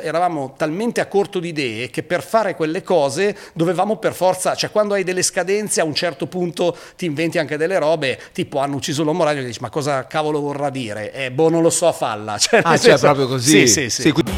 Eravamo talmente a corto di idee che per fare quelle cose dovevamo per forza, cioè quando hai delle scadenze a un certo punto ti inventi anche delle robe, tipo hanno ucciso l'uomo ragno e dici ma cosa cavolo vorrà dire? Eh, boh non lo so a falla. Cioè, ah, cioè proprio così? Sì, sì, sì. sì quindi...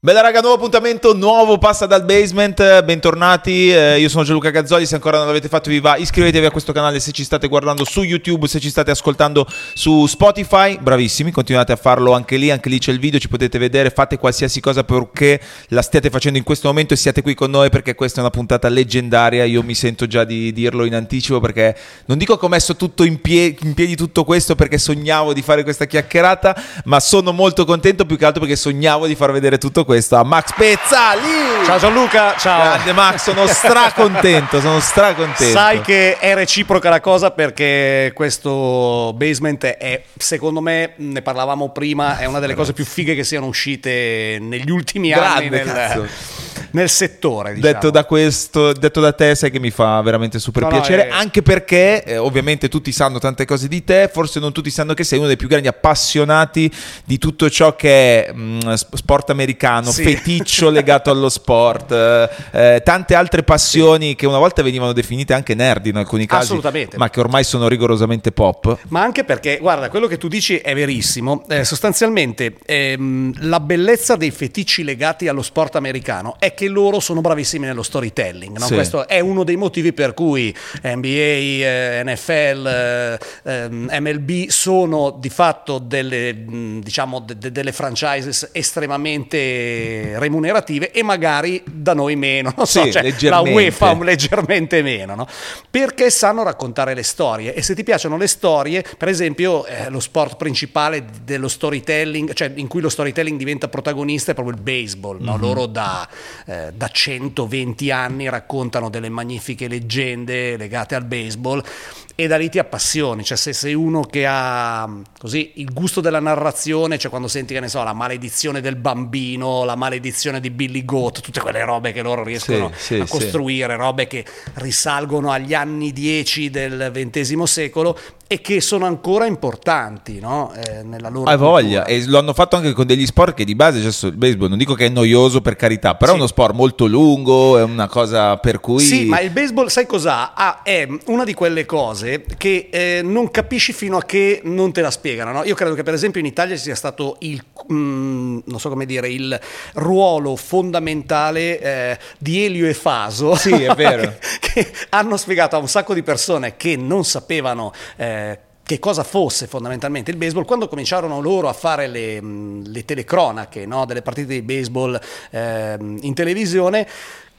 Bella raga, nuovo appuntamento, nuovo passa dal basement, bentornati, eh, io sono Gianluca Gazzoli, se ancora non l'avete fatto vi va, iscrivetevi a questo canale se ci state guardando su YouTube, se ci state ascoltando su Spotify, bravissimi, continuate a farlo anche lì, anche lì c'è il video, ci potete vedere, fate qualsiasi cosa perché la stiate facendo in questo momento e siate qui con noi perché questa è una puntata leggendaria, io mi sento già di dirlo in anticipo perché non dico che ho messo tutto in, pie- in piedi tutto questo perché sognavo di fare questa chiacchierata, ma sono molto contento più che altro perché sognavo di far vedere tutto questo a Max Pezzali. Ciao Gianluca, ciao. Grande Max, sono stracontento, sono stracontento. Sai che è reciproca la cosa perché questo basement è, secondo me, ne parlavamo prima, è una delle cose più fighe che siano uscite negli ultimi Grande, anni nel, nel settore. Diciamo. Detto, da questo, detto da te, sai che mi fa veramente super no, piacere, no, è... anche perché eh, ovviamente tutti sanno tante cose di te, forse non tutti sanno che sei uno dei più grandi appassionati di tutto ciò che è mh, mm, sport americano sì. feticcio legato allo sport, eh, eh, tante altre passioni che una volta venivano definite anche nerd in alcuni casi, ma che ormai sono rigorosamente pop. Ma anche perché, guarda, quello che tu dici è verissimo. Eh, sostanzialmente ehm, la bellezza dei feticci legati allo sport americano è che loro sono bravissimi nello storytelling. No? Sì. Questo è uno dei motivi per cui NBA, eh, NFL, MLB ehm, sono di fatto delle, diciamo, de- de- delle franchises estremamente remunerative e magari da noi meno, non so, sì, cioè, la UEFA leggermente meno, no? perché sanno raccontare le storie e se ti piacciono le storie, per esempio eh, lo sport principale dello storytelling, cioè in cui lo storytelling diventa protagonista è proprio il baseball, no? mm-hmm. loro da, eh, da 120 anni raccontano delle magnifiche leggende legate al baseball e da lì ti appassioni, cioè se sei uno che ha così il gusto della narrazione, cioè quando senti che ne so, la maledizione del bambino, la maledizione di Billy Goat, tutte quelle robe che loro riescono sì, sì, a costruire, sì. robe che risalgono agli anni 10 del XX secolo e che sono ancora importanti no? eh, nella loro Hai voglia e lo hanno fatto anche con degli sport che di base cioè, il baseball non dico che è noioso per carità però è uno sport molto lungo è una cosa per cui sì ma il baseball sai cos'ha? Ah, è una di quelle cose che eh, non capisci fino a che non te la spiegano no? io credo che per esempio in Italia sia stato il mm, non so come dire il ruolo fondamentale eh, di Elio e Faso sì è vero che hanno spiegato a un sacco di persone che non sapevano eh, che cosa fosse fondamentalmente il baseball, quando cominciarono loro a fare le, le telecronache no, delle partite di baseball eh, in televisione,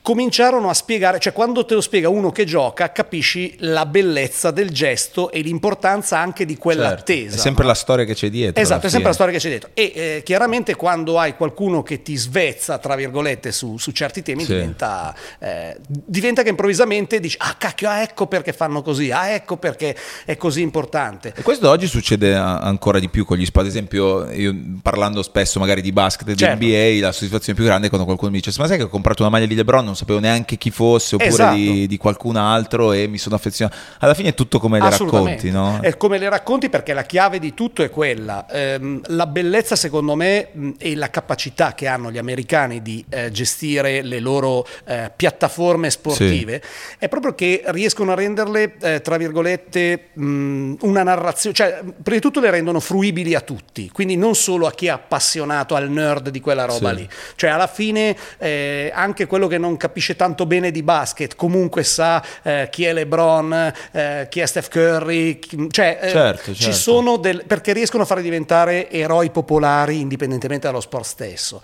cominciarono a spiegare, cioè quando te lo spiega uno che gioca, capisci la bellezza del gesto e l'importanza anche di quell'attesa. Certo, è sempre la storia che c'è dietro. Esatto, è sempre la storia che c'è dietro. E eh, chiaramente quando hai qualcuno che ti svezza, tra virgolette, su, su certi temi, sì. diventa, eh, diventa, che improvvisamente dici, ah cacchio, ah, ecco perché fanno così, ah ecco perché è così importante. E questo oggi succede ancora di più con gli sport, ad esempio io parlando spesso magari di basket di certo. NBA, la soddisfazione più grande è quando qualcuno mi dice, ma sai che ho comprato una maglia di LeBron, non sapevo neanche chi fosse oppure esatto. di, di, qualcun altro e mi sono affezionato. Alla fine è tutto come le racconti, no? È come le racconti perché la chiave di tutto è quella. Ehm, la bellezza secondo me e la capacità che hanno gli americani di eh, gestire le loro eh, piattaforme sportive sì. è proprio che riescono a renderle, eh, tra virgolette, mh, una narrazione, cioè prima di tutto le rendono fruibili a tutti, quindi non solo a chi è appassionato al nerd di quella roba sì. lì. Cioè alla fine eh, anche quello che non capisce tanto bene di basket, comunque sa eh, chi è LeBron, eh, chi è Steph Curry, chi, cioè eh, certo, certo. ci sono del, perché riescono a fare diventare eroi popolari indipendentemente dallo sport stesso.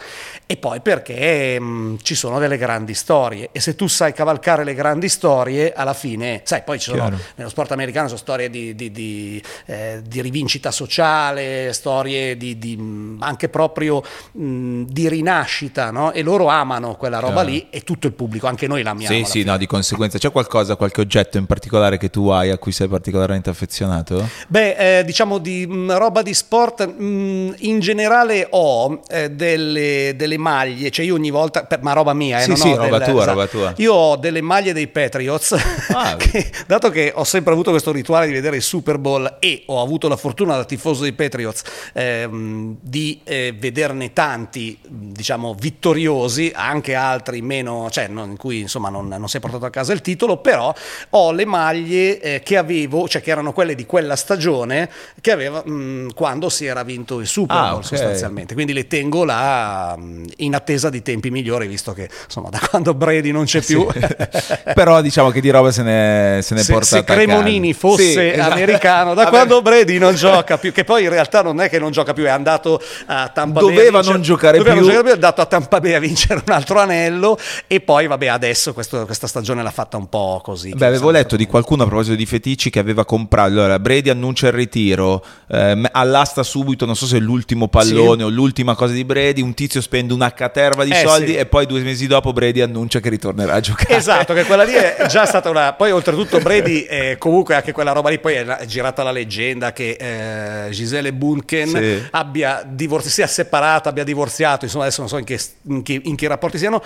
E poi perché mh, mm, ci sono delle grandi storie e se tu sai cavalcare le grandi storie, alla fine, sai, poi ci sono Chiaro. nello sport americano sono storie di, di, di, eh, di rivincita sociale, storie di, mm, anche proprio mh, mm, di rinascita, no? E loro amano quella roba Chiaro. lì e tutto tutto il pubblico, anche noi l'amiamo. Sì, sì, fine. no, di conseguenza. C'è qualcosa, qualche oggetto in particolare che tu hai a cui sei particolarmente affezionato? Beh, eh, diciamo di mh, mm, roba di sport, mh, mm, in generale ho eh, delle, delle, maglie, cioè io ogni volta, per, ma roba mia, eh, sì, sì, roba del, tua, esatto, roba tua. Io ho delle maglie dei Patriots, ah, che, dato che ho sempre avuto questo rituale di vedere il Super Bowl e ho avuto la fortuna da tifoso dei Patriots ehm, di eh, vederne tanti, diciamo, vittoriosi, anche altri meno, cioè non, in cui insomma non, non, si è portato a casa il titolo, però ho le maglie eh, che avevo, cioè che erano quelle di quella stagione che aveva mh, quando si era vinto il Super Bowl ah, okay. sostanzialmente, quindi le tengo là mh, in attesa di tempi migliori, visto che insomma da quando Brady non c'è più. Sì. però diciamo che di roba se ne, se ne se, porta Se Cremonini fosse sì, esatto. americano, da quando Brady non gioca più, che poi in realtà non è che non gioca più, è andato a Tampa Bay. Doveva non giocare doveva più. Non giocare più, è andato a Tampa Bay a vincere un altro anello e poi vabbè adesso questo, questa stagione l'ha fatta un po' così. Beh, avevo letto di qualcuno a proposito di feticci che aveva comprato, allora Brady annuncia il ritiro, ehm, all'asta subito, non so se è l'ultimo pallone sì. o l'ultima cosa di Brady, un tizio spende una caterva di eh, soldi sì. e poi due mesi dopo Brady annuncia che ritornerà a giocare. Esatto, che quella lì è già stata una... Poi oltretutto Brady, eh, comunque anche quella roba lì, poi è girata la leggenda che eh, Gisele Bunken sì. abbia divorziato, sia separata, abbia divorziato, insomma adesso non so in che, in che, in che rapporti siano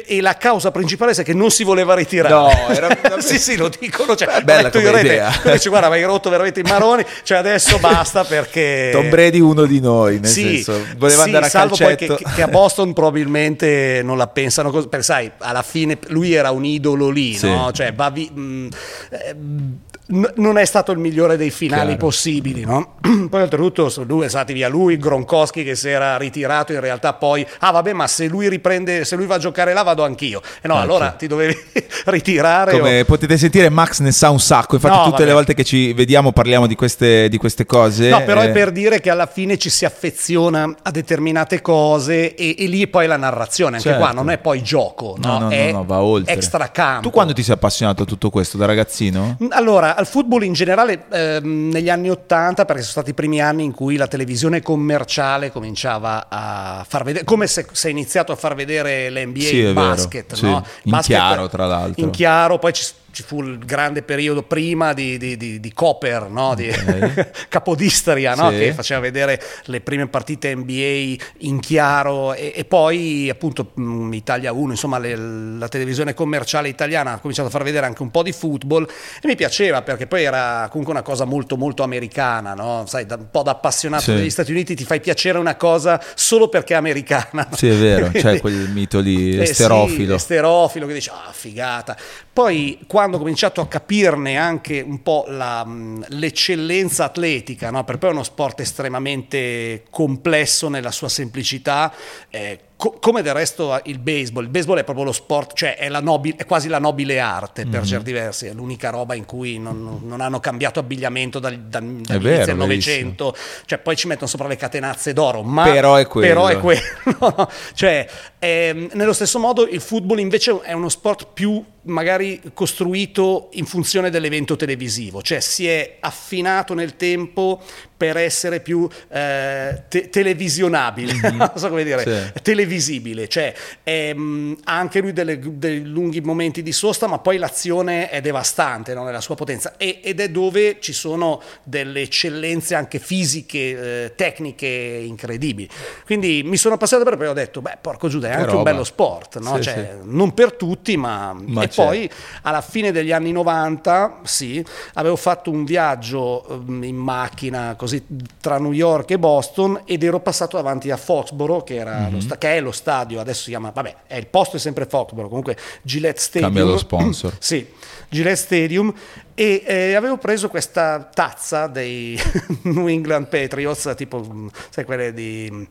e la causa principale è che non si voleva ritirare. No, era sì, sì, lo dicono. Cioè, Beh, bella come rete, idea. Dice, guarda, hai rotto veramente i maroni, cioè adesso basta perché... Tom Brady uno di noi, nel sì, senso, voleva sì, andare a salvo calcetto. poi che, che, a Boston probabilmente non la pensano così, perché sai, alla fine lui era un idolo lì, sì. no? Cioè, va vi, mh, mm, eh, non è stato il migliore dei finali Chiaro. possibili, no? Poi oltretutto sono due stati via lui, Gronkowski che si era ritirato in realtà poi, ah vabbè ma se lui riprende, se lui va a giocare là vado anch'io. E no, ah, allora ti dovevi ritirare. Come o... potete sentire Max ne sa un sacco, infatti no, tutte vabbè. le volte che ci vediamo parliamo di queste, di queste cose. No, però eh... è per dire che alla fine ci si affeziona a determinate cose e, e lì poi la narrazione, anche certo. qua non è poi gioco, no? No, no, è no, va oltre. Extracampo. Tu quando ti sei appassionato a tutto questo da ragazzino? Allora, al football in generale ehm, negli anni 80, perché sono stati i primi anni in cui la televisione commerciale cominciava a far vedere, come se si è iniziato a far vedere l'NBA sì, basket, vero, no? sì. in basket, chiaro tra l'altro. In chiaro, poi ci ci fu il grande periodo prima di, di, di, di Copper, no? di okay. Capodistria, no? sì. che faceva vedere le prime partite NBA in chiaro e, e poi appunto Italia 1, insomma le, la televisione commerciale italiana ha cominciato a far vedere anche un po' di football e mi piaceva perché poi era comunque una cosa molto molto americana, no? Sai, da, un po' da appassionato sì. degli Stati Uniti ti fai piacere una cosa solo perché è americana. Sì, è vero, c'è quel mito lì esterofilo. Eh sì, esterofilo che dice, ah, figata. Poi quando ho cominciato a capirne anche un po' la, l'eccellenza atletica, no? per poi è uno sport estremamente complesso nella sua semplicità, eh, co- come del resto il baseball, il baseball è proprio lo sport, cioè è, nobile, è quasi la nobile arte per mm-hmm. certi versi, è l'unica roba in cui non, non hanno cambiato abbigliamento dal, dal, dall'inizio del Novecento, cioè poi ci mettono sopra le catenazze d'oro, ma però è quello. Però è quello. cioè, è, ehm, nello stesso modo il football invece è uno sport più magari costruito in funzione dell'evento televisivo, cioè si è affinato nel tempo per essere più eh, te- televisionabile, mm-hmm. non so come dire, sì. Televisibile, cioè ehm, ha anche lui delle, dei lunghi momenti di sosta, ma poi l'azione è devastante no? nella sua potenza e, ed è dove ci sono delle eccellenze anche fisiche, eh, tecniche incredibili. Quindi mi sono appassionato per poi ho detto, beh, porco Giuda, è anche roba. un bello sport, no? sì, cioè, sì. non per tutti, ma... ma e certo. poi alla fine degli anni 90, sì, avevo fatto un viaggio um, in macchina così tra New York e Boston ed ero passato davanti a Foxboro, che, mm-hmm. sta- che, è lo stadio, adesso si chiama, vabbè, è il posto è sempre Foxboro, comunque Gillette Stadium. Cambia lo sponsor. sì, Gillette Stadium e eh, avevo preso questa tazza dei New England Patriots, tipo, sai, quelle di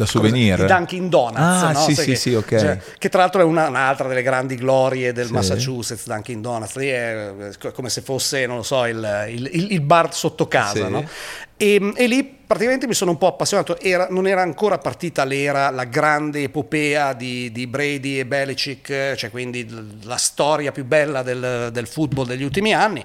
da souvenir. Di Dunkin' Donuts. Ah, no? sì, sì, che, sì, ok. Cioè, che tra l'altro è una, un'altra delle grandi glorie del sì. Massachusetts, Dunkin' Donuts. Lì è come se fosse, non lo so, il, il, il bar sotto casa, sì. no? E, e, lì praticamente mi sono un po' appassionato, era, non era ancora partita l'era, la grande epopea di, di, Brady e Belichick, cioè quindi la storia più bella del, del football degli ultimi anni.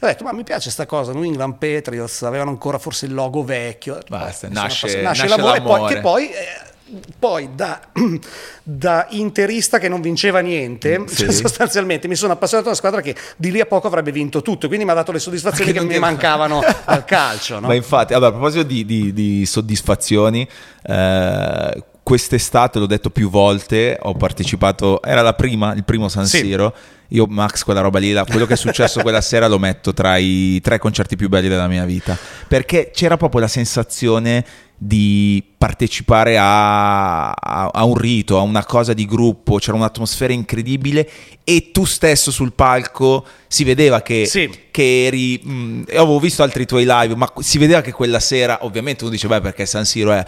ho detto, ma mi piace questa cosa, New England Patriots avevano ancora forse il logo vecchio. Basta, nasce, nasce, nasce, l'amore, l'amore. Poi, che poi... Eh, poi da, da, interista che non vinceva niente, mm, sì. cioè sostanzialmente mi sono appassionato a una squadra che di lì a poco avrebbe vinto tutto, quindi mi ha dato le soddisfazioni che, che mi mancavano al calcio. No? Ma infatti, allora, a proposito di, di, di soddisfazioni, eh, quest'estate, l'ho detto più volte, ho partecipato, era la prima, il primo San Siro. Sì. Io, Max, quella roba lì, quello che è successo quella sera lo metto tra i tre concerti più belli della mia vita. Perché c'era proprio la sensazione di partecipare a, a, a, un rito, a una cosa di gruppo, c'era un'atmosfera incredibile e tu stesso sul palco si vedeva che, sì. che eri... Mh, avevo visto altri tuoi live, ma si vedeva che quella sera, ovviamente uno dice, beh perché San Siro è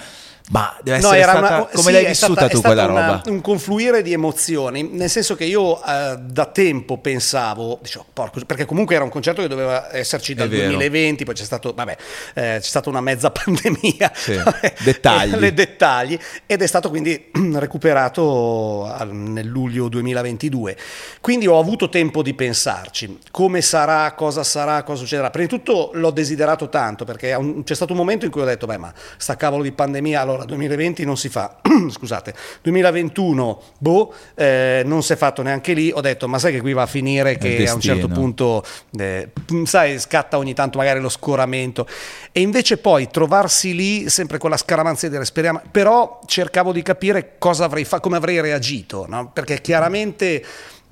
ma deve essere no, stata... Una, come sì, l'hai vissuta stata, tu quella una, roba? un confluire di emozioni, nel senso che io eh, da tempo pensavo, dicevo, porco, perché comunque era un concerto che doveva esserci dal 2020, poi c'è stato, vabbè, eh, c'è stata una mezza pandemia, sì. dettagli. le dettagli, ed è stato quindi recuperato nel luglio 2022. Quindi ho avuto tempo di pensarci, come sarà, cosa sarà, cosa succederà. Prima di tutto l'ho desiderato tanto, perché c'è stato un momento in cui ho detto, beh, ma sta cavolo di pandemia, allora allora 2020 non si fa, scusate, 2021, boh, eh, non si è fatto neanche lì, ho detto ma sai che qui va a finire che a un certo punto, eh, sai, scatta ogni tanto magari lo scoramento. E invece poi trovarsi lì sempre con la scaramanzia di dire speriamo, però cercavo di capire cosa avrei fatto, come avrei reagito, no? perché chiaramente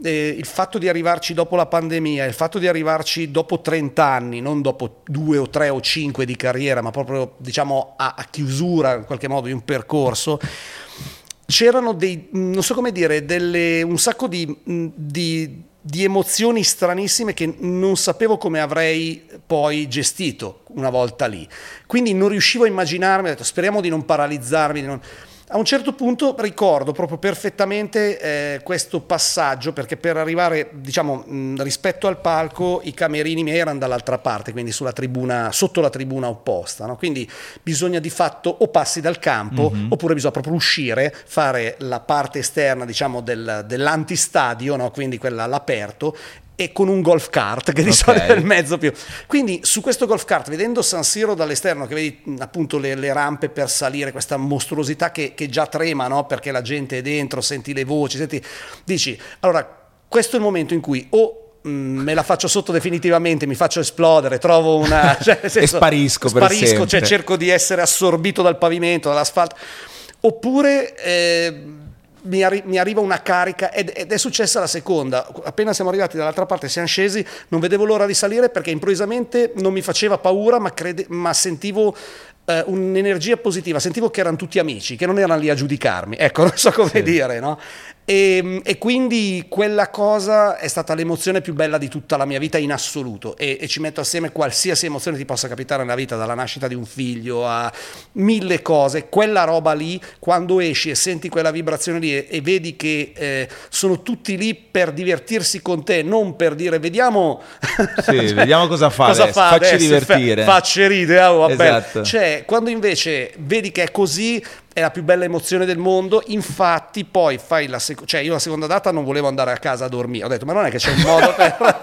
eh, il fatto di arrivarci dopo la pandemia, il fatto di arrivarci dopo 30 anni, non dopo due o tre o cinque di carriera, ma proprio diciamo a, a chiusura in qualche modo di un percorso, c'erano dei, non so come dire, delle, un sacco di, di, di, emozioni stranissime che non sapevo come avrei poi gestito una volta lì. Quindi non riuscivo a immaginarmi, ho detto speriamo di non paralizzarmi, di non a un certo punto ricordo proprio perfettamente eh, questo passaggio perché per arrivare, diciamo, mh, rispetto al palco i camerini miei erano dall'altra parte, quindi tribuna, sotto la tribuna opposta. No? Quindi bisogna di fatto o passi dal campo mm-hmm. oppure bisogna proprio uscire, fare la parte esterna diciamo, del, dell'antistadio, no? quindi quella all'aperto e con un golf kart che di okay. solito è il mezzo più. Quindi su questo golf kart, vedendo San Siro dall'esterno, che vedi appunto le, le rampe per salire, questa mostruosità che, che già trema, no? perché la gente è dentro, senti le voci, senti, dici, allora questo è il momento in cui o me la faccio sotto definitivamente, mi faccio esplodere, trovo una... Cioè, senso, e sparisco, sparisco cioè cerco di essere assorbito dal pavimento, dall'asfalto, oppure... Eh, mi, arri- mi, arriva una carica ed, ed, è successa la seconda. Appena siamo arrivati dall'altra parte, siamo scesi, non vedevo l'ora di salire perché improvvisamente non mi faceva paura, ma, crede- ma sentivo eh, un'energia positiva, sentivo che erano tutti amici, che non erano lì a giudicarmi. Ecco, non so come sì. dire, no? E, ehm, e, quindi quella cosa è stata l'emozione più bella di tutta la mia vita in assoluto e, e, ci metto assieme qualsiasi emozione ti possa capitare nella vita, dalla nascita di un figlio a mille cose, quella roba lì, quando esci e senti quella vibrazione lì e, e vedi che eh, sono tutti lì per divertirsi con te, non per dire vediamo, sì, cioè, vediamo cosa fa, cosa fa facci divertire. Fa, facci ridere, oh, esatto. cioè quando invece vedi che è così è la più bella emozione del mondo. Infatti, poi fai la seconda, cioè io la seconda data non volevo andare a casa a dormire. Ho detto, ma non è che c'è un modo per,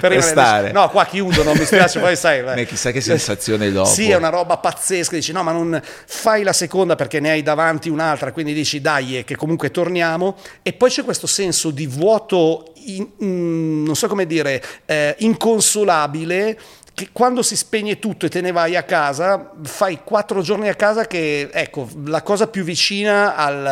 per, per stare. No, qua chiudo, non mi spiace, poi sai. Ma chissà che sensazione dopo. Sì, è una roba pazzesca. Dici, no, ma non fai la seconda perché ne hai davanti un'altra, quindi dici, dai, che comunque torniamo. E poi c'è questo senso di vuoto, in, in, non so come dire, eh, inconsolabile quando si spegne tutto e te ne vai a casa, fai quattro giorni a casa che, ecco, la cosa più vicina al,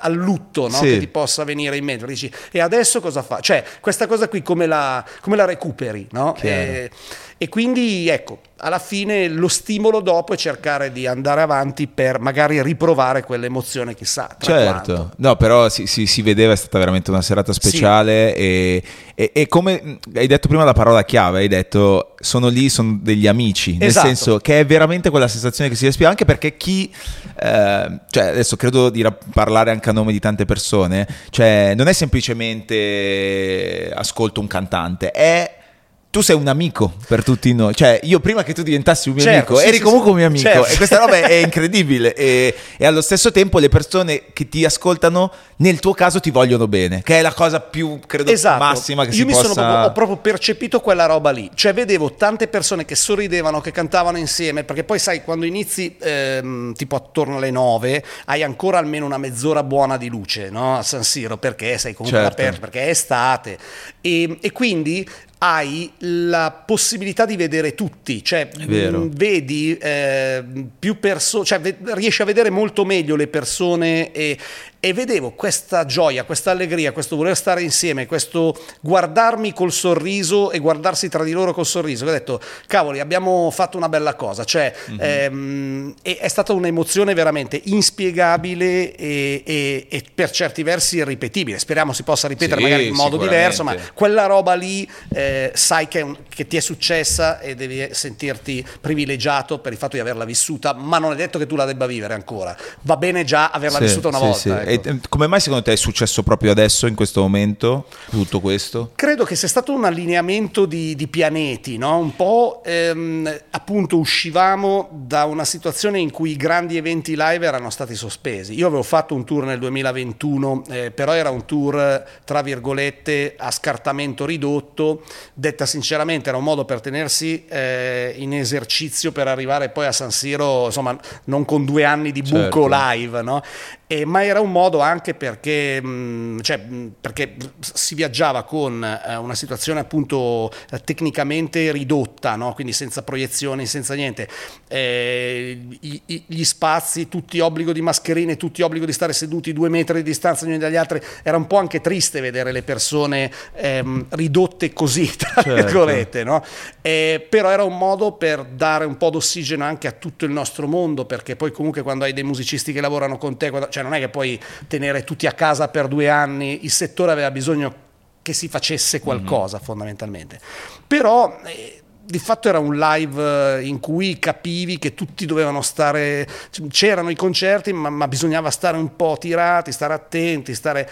al lutto no? sì. che ti possa venire in mente. Dici, e adesso cosa fa? Cioè, questa cosa qui come la, come la recuperi? No? E, e quindi, ecco, alla fine lo stimolo dopo è cercare di andare avanti per magari riprovare quell'emozione, chissà. certo, quanto. no, però si, si, si, vedeva, è stata veramente una serata speciale sì. e, e, e, come hai detto prima la parola chiave, hai detto sono lì, sono degli amici, nel esatto. senso che è veramente quella sensazione che si respira, anche perché chi, eh, cioè adesso credo di parlare anche a nome di tante persone, cioè non è semplicemente ascolto un cantante, è tu sei un amico per tutti noi, cioè io prima che tu diventassi un mio Certo, amico sì, eri sì, comunque un mio amico Certo. e questa roba è, incredibile e, e allo stesso tempo le persone che ti ascoltano nel tuo caso ti vogliono bene, che è la cosa più credo Esatto. massima che Io si mi possa sono proprio, ho proprio percepito quella roba lì. Cioè, vedevo tante persone che sorridevano, che cantavano insieme, perché poi sai, quando inizi ehm, tipo attorno alle 9, hai ancora almeno una mezz'ora buona di luce, no? A San Siro, perché sei comunque Certo. all'aperto, perché è estate. E, e quindi hai la possibilità di vedere tutti, cioè mh, vedi eh, più persone, cioè ve- riesci a vedere molto meglio le persone e, e vedevo questa gioia, questa allegria, questo voler stare insieme, questo guardarmi col sorriso e guardarsi tra di loro col sorriso. Ho detto, cavoli, abbiamo fatto una bella cosa, cioè ehm, e- è stata un'emozione veramente inspiegabile e, e- e per certi versi irripetibile. Speriamo si possa ripetere Sì, magari in modo diverso, ma quella roba lì eh, sai che, un- che ti è successa e devi sentirti privilegiato per il fatto di averla vissuta, ma non è detto che tu la debba vivere ancora. Va bene già averla Sì, vissuta una sì, volta. sì. ecco. E, eh, come mai secondo te è successo proprio adesso, in questo momento, tutto questo? Credo che sia stato un allineamento di, di pianeti, no? un po' ehm, appunto uscivamo da una situazione in cui i grandi eventi live erano stati sospesi. Io avevo fatto un tour nel 2021, eh, però era un tour tra virgolette a scartamento ridotto, detta sinceramente era un modo per tenersi eh, in esercizio per arrivare poi a San Siro, insomma non con due anni di buco Certo. live, no? E- ma era un modo anche perché, mh, cioè, mh, perché si viaggiava con eh, una situazione appunto eh, tecnicamente ridotta, no? quindi senza proiezioni, senza niente. Eh, i- i- gli spazi, tutti obbligo di mascherine, tutti obbligo di stare seduti due metri di distanza gli uni dagli altri. Era un po' anche triste vedere le persone ehm, ridotte così, tra Certo. virgolette. no? Eh, però era un modo per dare un po' d'ossigeno anche a tutto il nostro mondo, perché poi comunque quando hai dei musicisti che lavorano con te, quando- cioè non è che puoi tenere tutti a casa per due anni, il settore aveva bisogno che si facesse qualcosa fondamentalmente. Però... eh, di fatto era un live eh, in cui capivi che tutti dovevano stare, c'erano i concerti, ma, ma bisognava stare un po' tirati, stare attenti, stare...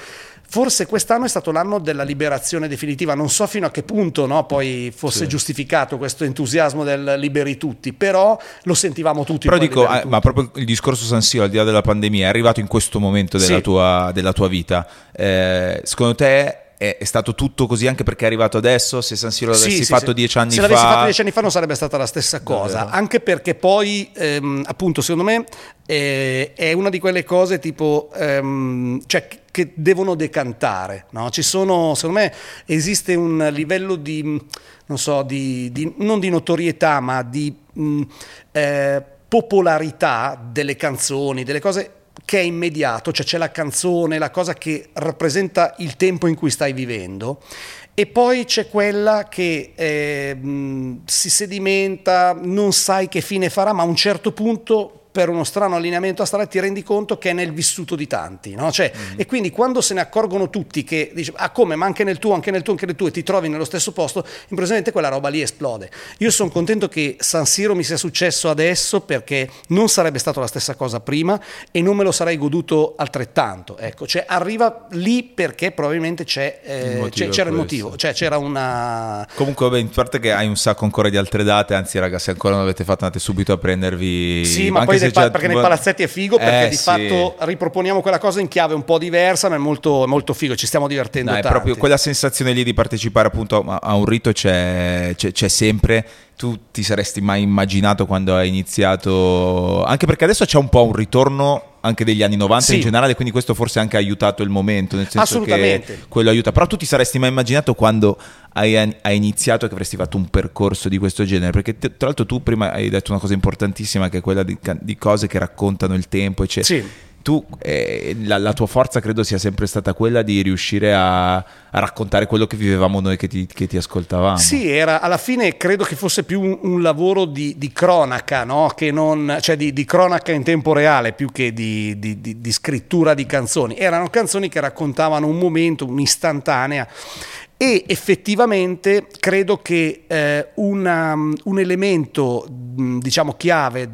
Forse quest'anno è stato l'anno della liberazione definitiva, non so fino a che punto no, poi fosse Sì. giustificato questo entusiasmo del liberi tutti, però lo sentivamo tutti. Però dico, eh, tutti. ma proprio il discorso San Siro, al di là della pandemia, è arrivato in questo momento della, Sì. tua, della tua vita. Eh, secondo te è, è stato tutto così anche perché è arrivato adesso? Se San Siro l'avessi Sì, fatto sì. dieci anni Se fa... l'avessi fatto dieci anni fa non sarebbe stata la stessa cosa, Davvero? anche perché poi, ehm, appunto, secondo me eh, è una di quelle cose tipo, ehm, cioè, che- che devono decantare, no? Ci sono, secondo me, esiste un livello di, non so, di, di- non di notorietà, ma di mh, eh, popolarità delle canzoni, delle cose che è immediato, cioè c'è la canzone, la cosa che rappresenta il tempo in cui stai vivendo. E poi c'è quella che eh, si sedimenta, non sai che fine farà, ma a un certo punto per uno strano allineamento astrale ti rendi conto che è nel vissuto di tanti, no? Cioè, E quindi quando se ne accorgono tutti che dici, ah come, ma anche nel tuo, anche nel tuo, anche nel tuo, e ti trovi nello stesso posto, improvvisamente quella roba lì esplode. Io sono contento che San Siro mi sia successo adesso perché non sarebbe stato la stessa cosa prima e non me lo sarei goduto altrettanto. Ecco, cioè arriva lì perché probabilmente c'è, eh, Il c'è- c'era il motivo, cioè c'era una... Comunque, vabbè, in parte che hai un sacco ancora di altre date, anzi, raga, se ancora non l'avete fatto, andate subito a prendervi. Sì, ma anche poi nei pa- già- perché nei palazzetti è figo, perché Eh, di sì. fatto riproponiamo quella cosa in chiave un po' diversa, ma è molto, molto figo, ci stiamo divertendo No, è proprio quella sensazione lì di partecipare appunto a, a un rito c'è, c'è- c'è sempre. Tu ti saresti mai immaginato quando hai iniziato, anche perché adesso c'è un po' un ritorno anche degli anni 90 Sì. in generale, quindi questo forse anche ha aiutato il momento, nel senso che quello aiuta. Però tu ti saresti mai immaginato quando hai, hai iniziato che avresti fatto un percorso di questo genere? Perché te- tra l'altro tu prima hai detto una cosa importantissima che è quella di, di cose che raccontano il tempo, eccetera Sì. Tu eh, la, la tua forza credo sia sempre stata quella di riuscire a, a raccontare quello che vivevamo noi che ti, che ti ascoltavamo. Sì, era, alla fine credo che fosse più un, un lavoro di, di cronaca, no? che non, cioè di, di cronaca in tempo reale più che di, di- scrittura di canzoni. Erano canzoni che raccontavano un momento, un'istantanea. E effettivamente credo che eh, una- un elemento, diciamo, chiave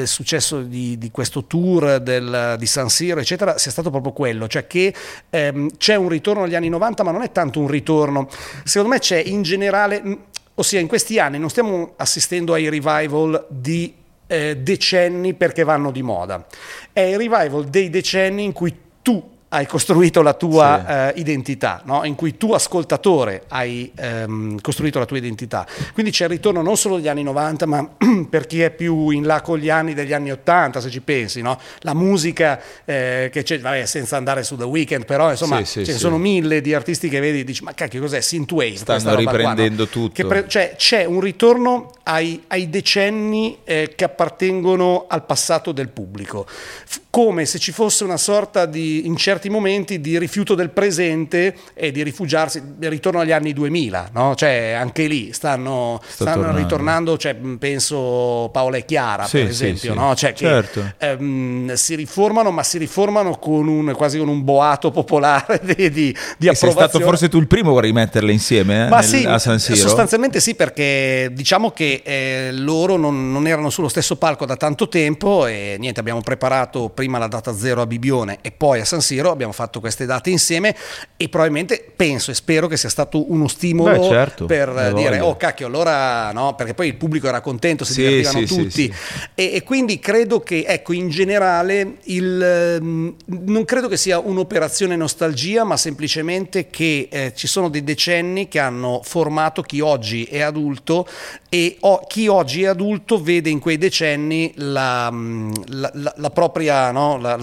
del successo di, di questo tour del- di San Siro, eccetera, sia stato proprio quello, cioè che ehm, c'è un ritorno agli anni 90, ma non è tanto un ritorno. Secondo me c'è in generale. Ossia in questi anni non stiamo assistendo ai revival di eh, decenni perché vanno di moda, è il revival dei decenni in cui tu hai costruito la tua sì. eh, identità, no? in cui tu ascoltatore hai ehm, costruito la tua identità. Quindi c'è il ritorno non solo degli anni 90, ma per chi è più in là con gli anni degli anni 80, se ci pensi, no? la musica eh, che c'è, vabbè, senza andare su The Weeknd, però insomma sì, sì, ce ne sono mille di artisti che vedi e dici ma cacchio cos'è? Synthwave. Stanno riprendendo qua, no? tutto. Pre- cioè, c'è un ritorno ai, ai decenni eh, che appartengono al passato del pubblico, F- come se ci fosse una sorta di, in certi momenti, di rifiuto del presente e di rifugiarsi, ritorno agli anni 2000, no? cioè anche lì stanno, stanno tornando. ritornando, cioè, penso Paola e Chiara sì, per esempio, sì, no? cioè, certo. che, ehm, si riformano ma si riformano con un, quasi con un boato popolare di, di, di approvazione. Sei stato forse tu il primo a rimetterle insieme eh, ma nel, sì, a San Siro? sostanzialmente sì perché diciamo che eh, loro non, non erano sullo stesso palco da tanto tempo e niente abbiamo preparato prima la data zero a Bibione e poi a San Siro, abbiamo fatto queste date insieme e probabilmente penso e spero che sia stato uno stimolo Beh, certo, per dire voglio. oh cacchio allora no, perché poi il pubblico era contento, si sì, divertivano sì, tutti sì, e, e, quindi credo che ecco in generale il, mm, non credo che sia un'operazione nostalgia ma semplicemente che eh, ci sono dei decenni che hanno formato chi oggi è adulto e oh, chi oggi è adulto vede in quei decenni la, mm, la, la, la propria no? la,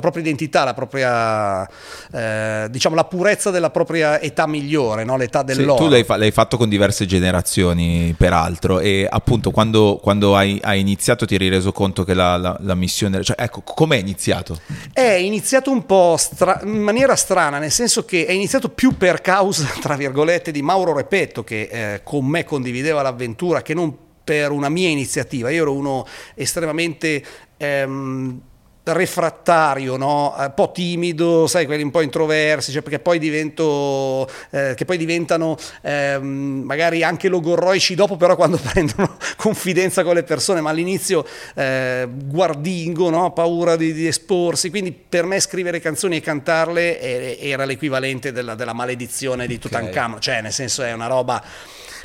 propria identità, la propria, eh, diciamo, la purezza della propria età migliore, no? l'età dell'oro. Sì, tu l'hai, fa- l'hai, fatto con diverse generazioni, peraltro, e appunto quando, quando hai, hai, iniziato ti eri reso conto che la, missione, cioè, ecco, com'è iniziato? È iniziato un po' stra- in maniera strana, nel senso che è iniziato più per causa, tra virgolette, di Mauro Repetto, che eh, con me condivideva l'avventura, che non per una mia iniziativa. Io ero uno estremamente ehm, refrattario, no? un po' timido, sai, quelli un po' introversi, cioè perché poi, divento, eh, che poi diventano eh, magari anche logorroici dopo, però quando prendono confidenza con le persone, ma all'inizio eh, guardingo, no? paura di, di, esporsi, quindi per me scrivere canzoni e cantarle era l'equivalente della, della maledizione di Tutankhamon, okay. cioè nel senso è una roba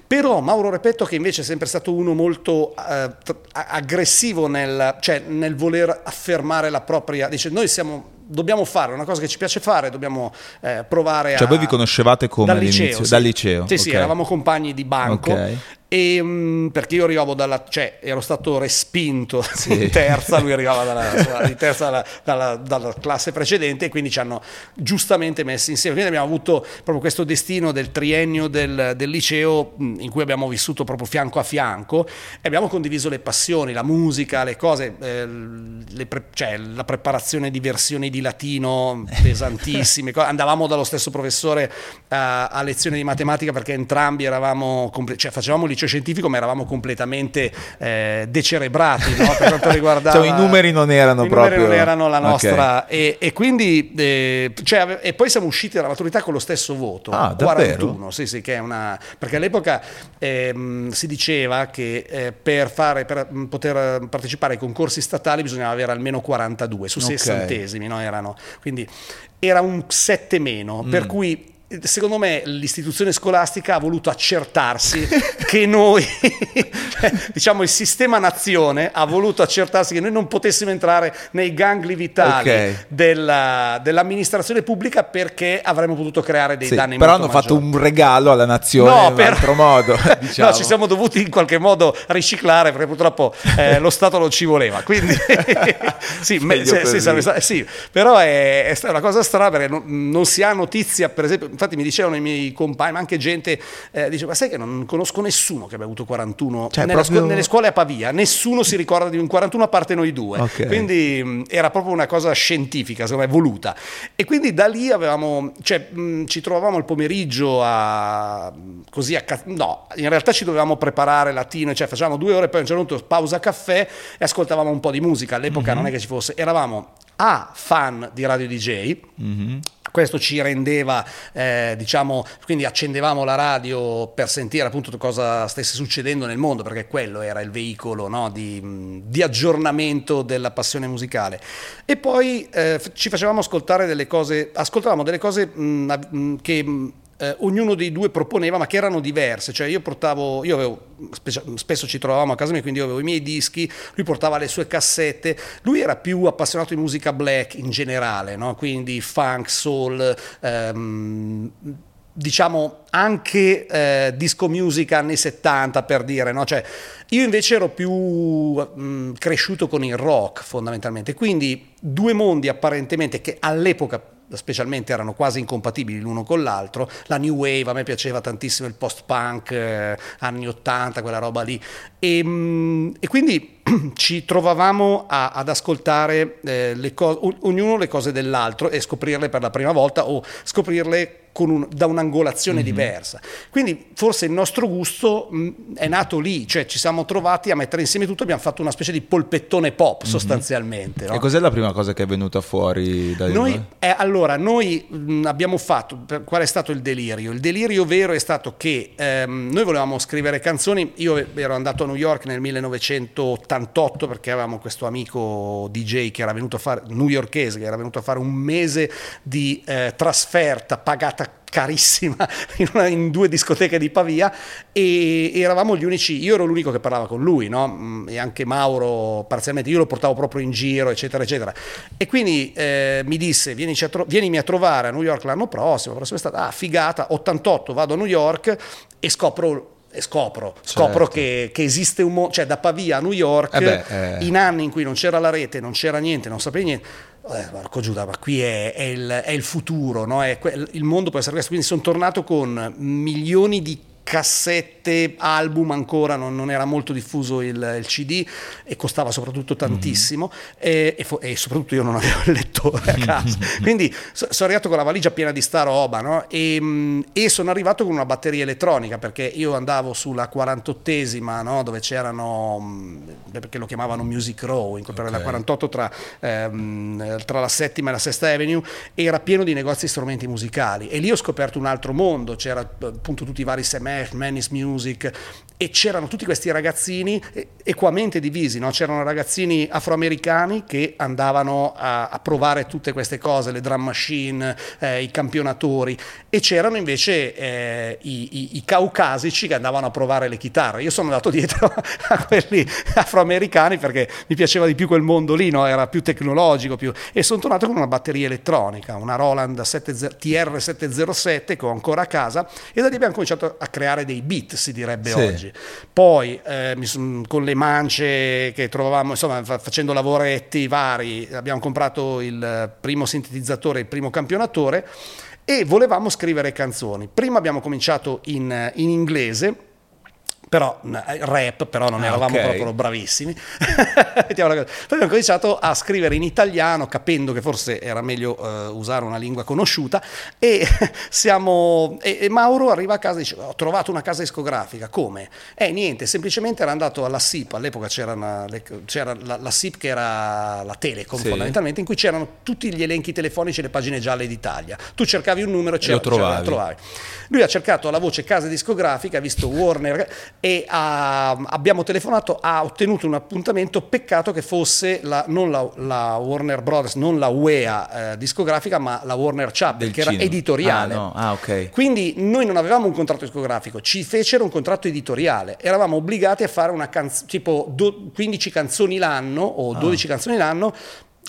però Mauro Repetto, che invece è sempre stato uno molto eh, aggressivo nel, cioè, nel voler affermare la propria, dice noi siamo dobbiamo fare una cosa che ci piace fare, dobbiamo eh, provare cioè a... Cioè voi vi conoscevate come dal liceo? Sì. Dal liceo? Sì, okay. sì, eravamo compagni di banco okay. E, um, perché io arrivavo dalla, cioè ero stato respinto sì. in terza, lui arrivava dalla, terza dalla, dalla, dalla, classe precedente e quindi ci hanno giustamente messi insieme. Quindi abbiamo avuto proprio questo destino del triennio del, del liceo in cui abbiamo vissuto proprio fianco a fianco e abbiamo condiviso le passioni, la musica, le cose, eh, le pre, cioè la preparazione di versioni di latino pesantissime. Andavamo dallo stesso professore a, a lezione di matematica perché entrambi eravamo, cioè facevamo liceo scientifico, ma eravamo completamente eh, decerebrati no? per quanto riguardava... cioè, I numeri non erano i proprio... non erano la nostra... Okay. E, e, quindi... Eh, cioè, e poi siamo usciti dalla maturità con lo stesso voto. Ah, 41, sì, sì, che è una... Perché all'epoca ehm, si diceva che eh, per, fare, per poter partecipare ai concorsi statali bisognava avere almeno 42 su okay. sessantesimi, no? Erano, quindi era un 7 meno, mm. per cui secondo me l'istituzione scolastica ha voluto accertarsi che noi, diciamo il sistema nazione ha voluto accertarsi che noi non potessimo entrare nei gangli vitali okay. della, dell'amministrazione pubblica perché avremmo potuto creare dei sì, danni però hanno fatto un regalo alla nazione no, in per... altro modo diciamo. no ci siamo dovuti in qualche modo riciclare perché purtroppo eh, lo Stato non ci voleva quindi sì, me, se, sì, sì, però è, è, una cosa strana perché non, non si ha notizia per esempio infatti mi dicevano i miei compagni, ma anche gente, eh, dice, ma sai che non conosco nessuno che abbia avuto 41, cioè, nelle, proprio... scu- nelle, scuole a Pavia, nessuno si ricorda di un 41 a parte noi due, okay. quindi mh, era proprio una cosa scientifica, secondo me, voluta. E quindi da lì avevamo, cioè, mh, ci trovavamo il pomeriggio a, così a, no, in realtà ci dovevamo preparare latino, cioè facevamo due ore, poi a un certo punto pausa caffè e ascoltavamo un po' di musica, all'epoca mm-hmm. non è che ci fosse, eravamo a fan di radio DJ, mm-hmm questo ci rendeva, eh, diciamo, quindi accendevamo la radio per sentire appunto cosa stesse succedendo nel mondo, perché quello era il veicolo no, di, di, aggiornamento della passione musicale. E poi eh, ci facevamo ascoltare delle cose, ascoltavamo delle cose mh, che eh, ognuno dei due proponeva, ma che erano diverse. Cioè io portavo, io avevo, spesso ci trovavamo a casa mia, quindi io avevo i miei dischi, lui portava le sue cassette, lui era più appassionato di musica black in generale, no? quindi funk, soul, ehm, diciamo anche eh, disco music anni 70 per dire, no? Cioè, io invece ero più mh, cresciuto con il rock fondamentalmente, quindi due mondi apparentemente che all'epoca specialmente erano quasi incompatibili l'uno con l'altro. La new wave, a me piaceva tantissimo il post-punk, eh, anni 80, quella roba lì. E, mh, e quindi ci trovavamo a, ad ascoltare eh, co- ognuno le cose dell'altro e scoprirle per la prima volta o scoprirle un, da un'angolazione mm-hmm. diversa. Quindi forse il nostro gusto mh, è nato lì, cioè ci siamo trovati a mettere insieme tutto, abbiamo fatto una specie di polpettone pop mm-hmm. sostanzialmente. No? E cos'è la prima cosa che è venuta fuori da noi? Eh, allora, noi mh, abbiamo fatto, per, qual è stato il delirio? Il delirio vero è stato che ehm, noi volevamo scrivere canzoni, io ero andato a New York nel 1988 perché avevamo questo amico DJ che era venuto a fare, newyorkese, che era venuto a fare un mese di eh, trasferta pagata carissima in, una, in, due discoteche di Pavia e, eravamo gli unici, io ero l'unico che parlava con lui, no? Mm, e anche Mauro parzialmente, io lo portavo proprio in giro, eccetera, eccetera. E quindi eh, mi disse, a tro- vienimi a trovare a New York l'anno prossimo, la prossima estate, ah figata, 88, vado a New York e scopro e scopro, scopro certo. che, che, esiste un mondo, cioè da Pavia a New York, eh beh, eh. in anni in cui non c'era la rete, non c'era niente, non sapevi niente, eh, Marco Giuda, ma qui è, è, il, è il, futuro, no? è, il mondo può essere questo, quindi sono tornato con milioni di cassette, album ancora, non, non era molto diffuso il, il, CD e costava soprattutto tantissimo mm-hmm. e, e, fo- e, soprattutto io non avevo il lettore a casa. Quindi so, sono arrivato con la valigia piena di sta roba no? e, mm, e, sono arrivato con una batteria elettronica perché io andavo sulla 48esima no? dove c'erano, mm, perché lo chiamavano Music Row, in okay. la 48 tra, ehm, tra la settima e la sesta Avenue, era pieno di negozi di strumenti musicali e lì ho scoperto un altro mondo, c'era appunto tutti i vari semestri Manis Music e c'erano tutti questi ragazzini equamente divisi, no? c'erano ragazzini afroamericani che andavano a, a, provare tutte queste cose, le drum machine, eh, i campionatori e c'erano invece eh, i, i, i, caucasici che andavano a provare le chitarre. Io sono andato dietro a quelli afroamericani perché mi piaceva di più quel mondo lì, no? era più tecnologico più... e sono tornato con una batteria elettronica, una Roland 70, TR707 che ho ancora a casa e da lì abbiamo cominciato a creare dei beat, si direbbe sì. oggi. Poi eh, con le mance che trovavamo, insomma, facendo lavoretti vari, abbiamo comprato il primo sintetizzatore, il primo campionatore e volevamo scrivere canzoni. Prima abbiamo cominciato in, in inglese però rap, però non ah, eravamo okay. proprio bravissimi. Poi abbiamo cominciato a scrivere in italiano, capendo che forse era meglio uh, usare una lingua conosciuta, e, siamo, e, e, Mauro arriva a casa e dice: Ho trovato una casa discografica. Come? Eh, niente, semplicemente era andato alla SIP. All'epoca c'era, una, c'era la, la, SIP che era la Telecom, sì. fondamentalmente, in cui c'erano tutti gli elenchi telefonici e le pagine gialle d'Italia. Tu cercavi un numero e lo trovavi. trovavi. Lui ha cercato la voce casa discografica, ha visto Warner e ha, abbiamo telefonato, ha ottenuto un appuntamento, peccato che fosse la, non la, la, Warner Brothers, non la UEA eh, discografica, ma la Warner Chapel, che era editoriale. Ah, no. ah, okay. Quindi noi non avevamo un contratto discografico, ci fecero un contratto editoriale, eravamo obbligati a fare una canzone, tipo do, 15 canzoni l'anno o 12 ah. canzoni l'anno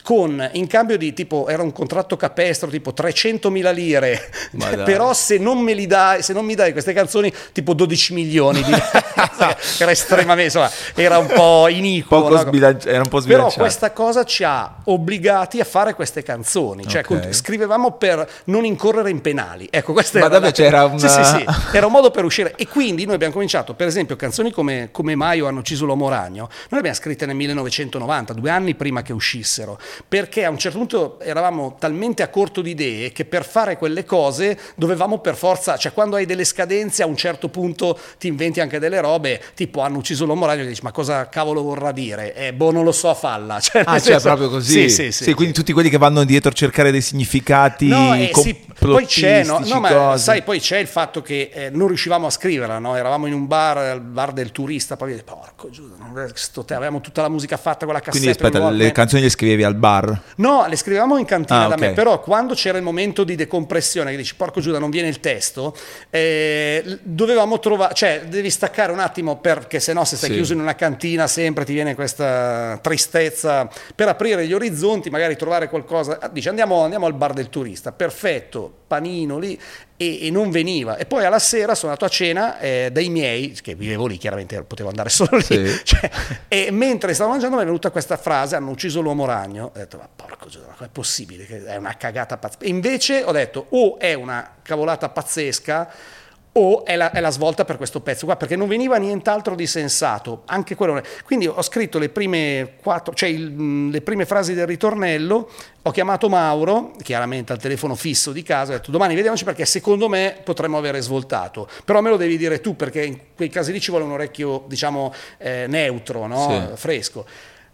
con in cambio di tipo era un contratto capestro tipo 300.000 lire. Però se non me li dai se non mi dai queste canzoni tipo 12 milioni di... era estremamente insomma era un po' iniquo no? sbilanci- era un po' però questa cosa ci ha obbligati a fare queste canzoni. Cioè okay. scrivevamo per non incorrere in penali. Ecco questo era, la... c'era una... sì, sì, sì, era un modo per uscire. E quindi noi abbiamo cominciato per esempio canzoni come, come Maio hanno ucciso l'uomo ragno noi le abbiamo scritte nel 1990 due anni prima che uscissero perché a un certo punto eravamo talmente a corto di idee che per fare quelle cose dovevamo per forza, cioè quando hai delle scadenze a un certo punto ti inventi anche delle robe, tipo hanno ucciso l'uomo ragno e dici ma cosa cavolo vorrà dire? Eh, boh non lo so, falla. Cioè, ah, cioè proprio così? Sì, sì, sì, sì, Quindi tutti quelli che vanno dietro a cercare dei significati no, eh, sì, poi c'è, no, no ma sai, poi c'è il fatto che eh, non riuscivamo a scriverla, no? eravamo in un bar, il bar del turista, poi porco giù, avevamo tutta la musica fatta con la cassetta. Quindi aspetta, le canzoni le scrivevi al bar? No, le scrivevamo in cantina Ah, da ok. me, però quando c'era il momento di decompressione, che dici porco Giuda non viene il testo, eh, dovevamo trovare, cioè devi staccare un attimo perché sennò se stai Sì. chiuso in una cantina sempre ti viene questa tristezza per aprire gli orizzonti, magari trovare qualcosa, Ah, dici andiamo, andiamo al bar del turista, perfetto, panino lì e, e non veniva. E poi alla sera sono andato a cena eh, dai miei, che vivevo lì, chiaramente potevo andare solo lì, Sì. cioè, e mentre stavo mangiando mi è venuta questa frase, hanno ucciso l'uomo ragno, ho detto ma porco Giuda, ma com'è possibile? Che è una cagata pazzesca. E invece ho detto o è una cavolata pazzesca o è la, è la svolta per questo pezzo qua, perché non veniva nient'altro di sensato, anche quello. Quindi ho scritto le prime quattro, cioè il- le prime frasi del ritornello, ho chiamato Mauro, chiaramente al telefono fisso di casa, ho detto domani vediamoci perché secondo me potremmo avere svoltato, però me lo devi dire tu perché in quei casi lì ci vuole un orecchio, diciamo, eh, neutro, no? Sì. fresco.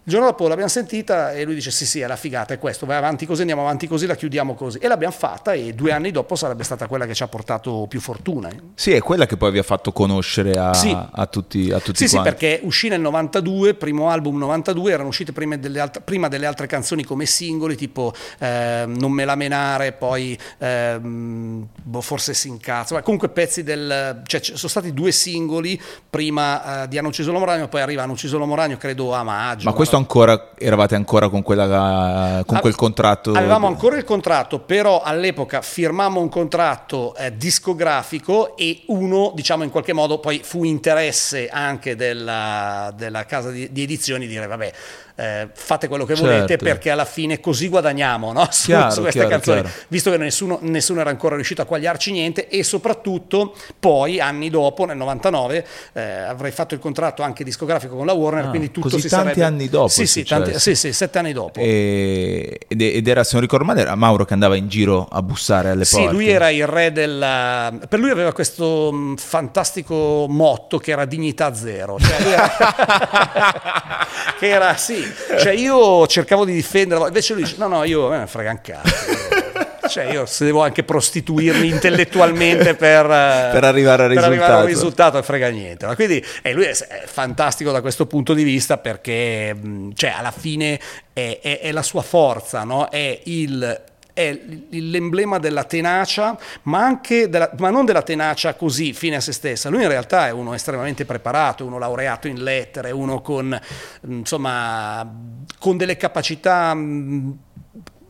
Il giorno dopo l'abbiamo sentita e lui dice sì sì è la figata, è questo, vai avanti così, andiamo avanti così, la chiudiamo così. E l'abbiamo fatta e due anni dopo sarebbe stata quella che ci ha portato più fortuna. eh. Sì, è quella che poi vi ha fatto conoscere a, Sì. a tutti, a tutti Sì, sì, quanti. perché uscì nel 92, primo album 92, erano uscite prima delle, altre, prima delle altre canzoni come singoli, tipo ehm, Non me la menare, poi ehm, boh, forse si incazza, comunque pezzi del... cioè ci sono stati due singoli prima eh, di Hanno ucciso l'uomo ragno, poi arriva Hanno ucciso l'uomo ragno, credo a maggio. Ma questo ancora, eravate ancora con, quella, con quel contratto? Avevamo ancora il contratto, però all'epoca firmammo un contratto eh, discografico e uno, diciamo in qualche modo, poi fu interesse anche della, della casa di, di edizioni dire vabbè, eh, fate quello che volete Certo. perché alla fine così guadagniamo no? su, Chiaro, su queste chiaro, canzoni, chiaro. visto che nessuno, nessuno era ancora riuscito a quagliarci niente e soprattutto poi anni dopo, nel 99, eh, avrei fatto il contratto anche discografico con la Warner, Ah, quindi tutto così si tanti sarebbe... anni dopo Sì, sì, tanti- sì, sì, sette anni dopo. E- ed, era, se non ricordo male, era Mauro che andava in giro a bussare alle Sì, porte. lui era il re della... Per lui aveva questo mh, fantastico motto che era dignità zero. Cioè, era... che era, sì, cioè io cercavo di difenderlo, invece lui dice, no, no, io a me ne frega un cazzo. Io- Cioè io se devo anche prostituirmi intellettualmente per, eh, Per arrivare al per arrivare a un risultato. non frega niente. no? Quindi e lui è, fantastico da questo punto di vista perché mh, cioè, alla fine è, è- è la sua forza, no? è il è l'emblema della tenacia, ma anche della- ma non della tenacia così fine a se stessa. Lui in realtà è uno estremamente preparato, uno laureato in lettere, uno con insomma con delle capacità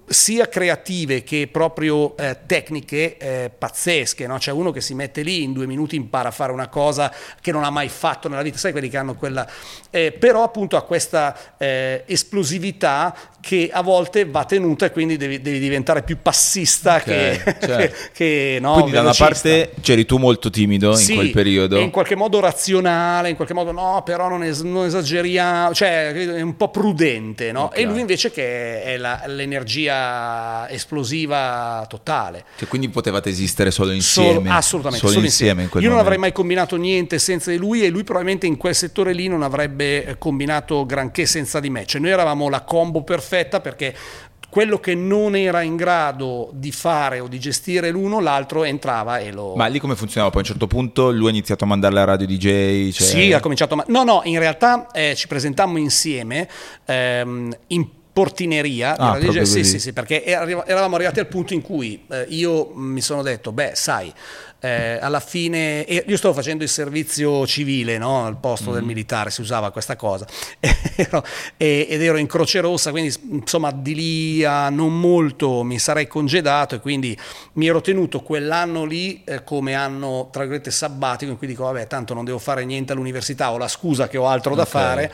sia creative che proprio eh, tecniche eh, pazzesche, no? c'è uno che si mette lì in due minuti impara a fare una cosa che non ha mai fatto nella vita, sai quelli che hanno quella, eh, però appunto ha questa eh, esplosività che a volte va tenuta e quindi devi, devi diventare più passista Ok, che, certo. che no, Quindi da una velocista. parte c'eri tu molto timido Sì, in quel periodo. in qualche modo razionale, in qualche modo no, però non, es- non esageriamo, cioè è un po' prudente, no? Ok. E lui invece che è la- l'energia esplosiva totale. Che quindi potevate esistere solo Solo- insieme. assolutamente, Solo solo insieme in quel Io non avrei mai combinato niente senza di lui e lui probabilmente in quel settore lì non avrebbe combinato granché senza di me. Cioè noi eravamo la combo perfetta perché quello che non era in grado di fare o di gestire l'uno, l'altro entrava e lo... Ma lì come funzionava? Poi a un certo punto lui ha iniziato a mandare la radio DJ. Cioè... Sì, ha cominciato. Ma... No, no, in realtà eh, ci presentammo insieme ehm, in portineria. Ah, DJ sì, sì, sì, perché era- eravamo arrivati al punto in cui eh, io mi sono detto, beh, sai, eh, alla fine io stavo facendo il servizio civile no? al posto Mm. del militare, si usava questa cosa ed ero in Croce Rossa, quindi insomma di lì a non molto mi sarei congedato e quindi mi ero tenuto quell'anno lì eh, come anno tra virgolette sabbatico in cui dico vabbè tanto non devo fare niente all'università, ho la scusa che ho altro da Ok. fare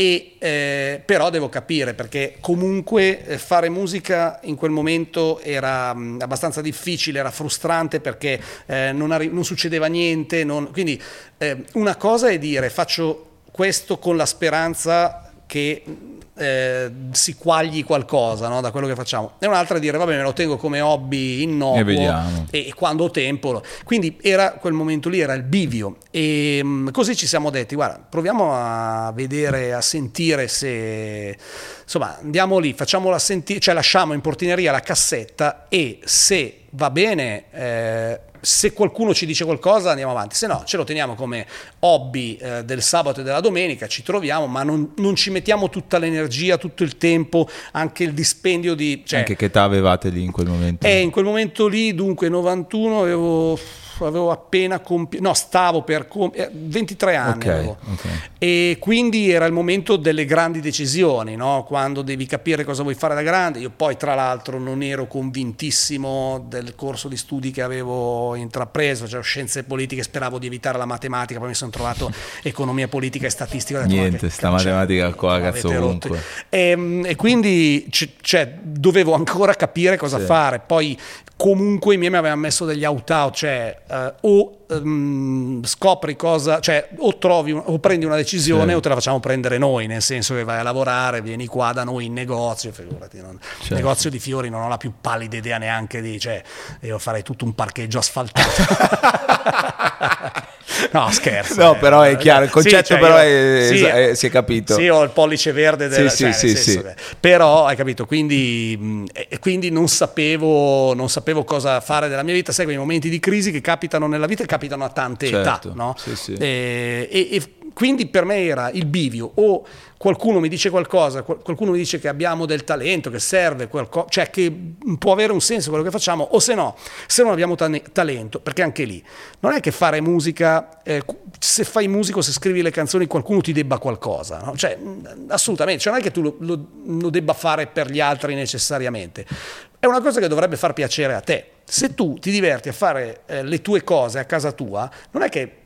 e, eh, però devo capire perché comunque eh, fare musica in quel momento era mh, abbastanza difficile, era frustrante perché eh, non, arri- non succedeva niente. non- quindi eh, una cosa è dire faccio questo con la speranza che eh, si quagli qualcosa no, da quello che facciamo, e un'altra dire vabbè me lo tengo come hobby innocuo E e, e quando ho tempo. lo- Quindi era quel momento lì, era il bivio. E mh, così ci siamo detti, guarda, proviamo a vedere, a sentire se, insomma andiamo lì, facciamola sentire, cioè lasciamo in portineria la cassetta e se va bene... Eh, se qualcuno ci dice qualcosa andiamo avanti, se no ce lo teniamo come hobby eh, del sabato e della domenica, ci troviamo, ma non, non, ci mettiamo tutta l'energia, tutto il tempo, anche il dispendio di... Cioè, anche che età avevate lì in quel momento? Eh, in quel momento lì, dunque 91 avevo avevo appena compiuto, no, stavo per compiere, 23 anni okay, okay. e quindi era il momento delle grandi decisioni, no? quando devi capire cosa vuoi fare da grande. Io poi tra l'altro non ero convintissimo del corso di studi che avevo intrapreso, cioè scienze politiche, speravo di evitare la matematica, poi mi sono trovato economia politica e statistica. Niente, che, sta matematica qua cazzo ovunque. E, ehm, e, quindi c- cioè, dovevo ancora capire cosa sì. fare, poi comunque i miei mi avevano messo degli out-out, cioè uh, o um, scopri cosa, cioè o trovi o prendi una decisione sì. o te la facciamo prendere noi, nel senso che vai a lavorare, vieni qua da noi in negozio, figurati, non, certo. negozio di fiori non ho la più pallida idea neanche di, cioè io farei tutto un parcheggio asfaltato. no, scherzo. No, eh. però è chiaro, il concetto sì, cioè però è, sì, è, si è capito. Sì, ho il pollice verde del, sì, cioè, sì, sì, Però, hai capito, quindi, quindi non, sapevo, non, sapevo, cosa fare della mia vita. Sai, quei momenti di crisi che capitano nella vita e capitano a tante certo. età, no? E, e, e quindi per me era il bivio o qualcuno mi dice qualcosa, qualcuno mi dice che abbiamo del talento, che serve qualcosa, cioè che può avere un senso quello che facciamo, o se no, se non abbiamo ta- talento, perché anche lì non è che fare musica, eh, se fai musico, se scrivi le canzoni, qualcuno ti debba qualcosa, no? cioè assolutamente, cioè non è che tu lo, lo, lo debba fare per gli altri necessariamente, è una cosa che dovrebbe far piacere a te. Se tu ti diverti a fare eh, le tue cose a casa tua, non è che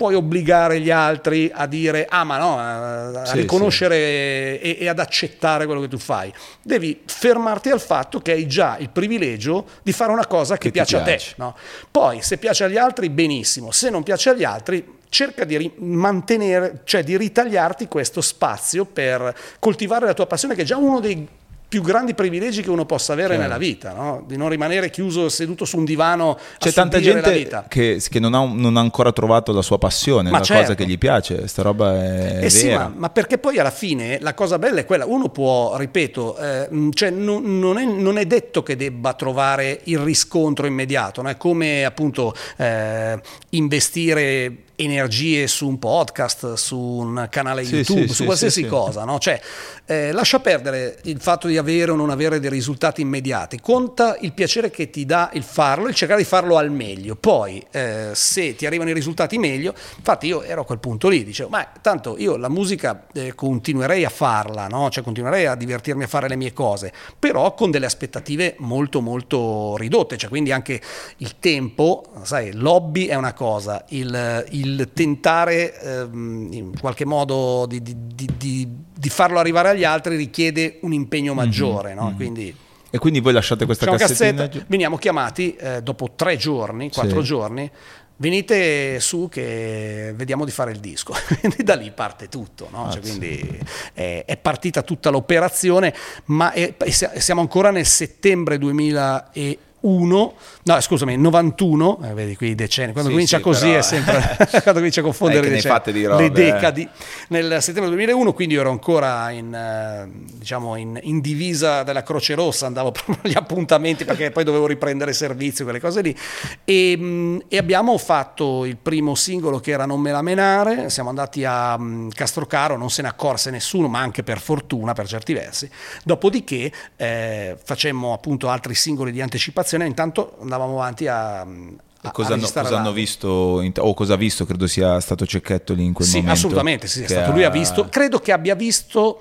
puoi obbligare gli altri a dire ah ma no, a, sì, riconoscere sì. E, e, ad accettare quello che tu fai. Devi fermarti al fatto che hai già il privilegio di fare una cosa che, che piace, piace, a te. No? Poi se piace agli altri benissimo, se non piace agli altri cerca di mantenere, cioè di ritagliarti questo spazio per coltivare la tua passione che è già uno dei più grandi privilegi che uno possa avere certo. nella vita, no? di non rimanere chiuso seduto su un divano. C'è tanta gente che, che non, ha, non, ha, ancora trovato la sua passione, ma la certo. cosa che gli piace, sta roba è eh sì, ma, ma, perché poi alla fine la cosa bella è quella, uno può, ripeto, eh, cioè non, non, è, non, è, detto che debba trovare il riscontro immediato, no? è come appunto eh, investire energie su un podcast, su un canale YouTube, sì, su qualsiasi cosa, no? Cioè, eh, lascia perdere il fatto di avere o non avere dei risultati immediati, conta il piacere che ti dà il farlo e cercare di farlo al meglio. Poi, eh, se ti arrivano i risultati meglio, infatti io ero a quel punto lì, dicevo, ma tanto io la musica eh, continuerei a farla, no? Cioè continuerei a divertirmi a fare le mie cose, però con delle aspettative molto molto ridotte, cioè quindi anche il tempo, sai, l'hobby è una cosa, il, il il tentare ehm, in qualche modo di, di, di, di, farlo arrivare agli altri richiede un impegno mhm, maggiore. Mm-hmm. No? Quindi, e quindi voi lasciate questa? Cassetta, veniamo chiamati eh, dopo tre giorni, quattro sì. giorni, venite su che vediamo di fare il disco. quindi da lì parte tutto, no? cioè, quindi è, è, partita tutta l'operazione, ma è, siamo ancora nel settembre 2001 1, no scusami, 91, eh, vedi qui i decenni, quando sì, comincia sì, così però... è sempre, quando comincia a confondere eh, decenni, robe, le eh. decadi, nel settembre 2001, quindi io ero ancora in, eh, diciamo in, in, divisa della Croce Rossa, andavo proprio agli appuntamenti perché poi dovevo riprendere servizio, quelle cose lì, e, mm, e, abbiamo fatto il primo singolo che era Non me la menare, siamo andati a um, Castrocaro, non se ne accorse nessuno, ma anche per fortuna per certi versi, dopodiché eh, facemmo appunto altri singoli di anticipazione, situazione, intanto andavamo avanti a, a cosa, hanno, cosa hanno, visto o cosa ha visto credo sia stato Cecchetto lì in quel sì, momento? assolutamente sì, è stato ha... lui ha visto credo che abbia visto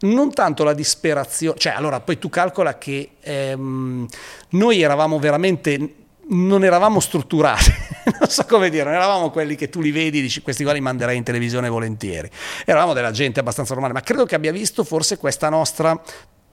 non tanto la disperazione cioè allora poi tu calcola che ehm, noi eravamo veramente non eravamo strutturati, non so come dire, non eravamo quelli che tu li vedi dici questi qua li manderei in televisione volentieri, eravamo della gente abbastanza normale, ma credo che abbia visto forse questa nostra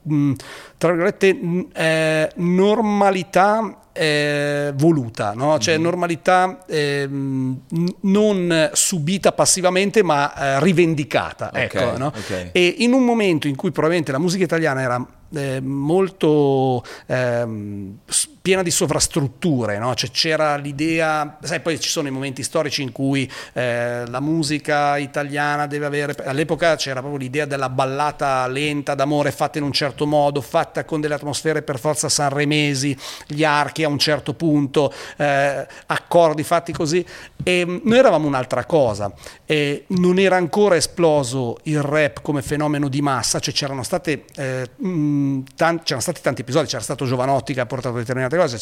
mh, tra virgolette, mh, eh, normalità eh, voluta, no? cioè mm. normalità eh, non subita passivamente ma eh, rivendicata. Okay, ecco, no? okay. E in un momento in cui probabilmente la musica italiana era eh, molto ehm, piena di sovrastrutture, no? cioè, c'era l'idea, sai poi ci sono i momenti storici in cui eh, la musica italiana deve avere, all'epoca c'era proprio l'idea della ballata lenta d'amore fatta in un certo modo, fatta con delle atmosfere per forza sanremesi, gli archi a un certo punto, eh, accordi fatti così e mm, noi eravamo un'altra cosa, e non era ancora esploso il rap come fenomeno di massa, cioè c'erano, state, eh, mm, tanti, c'erano stati tanti episodi, c'era stato Giovanotti che ha portato determinate cose,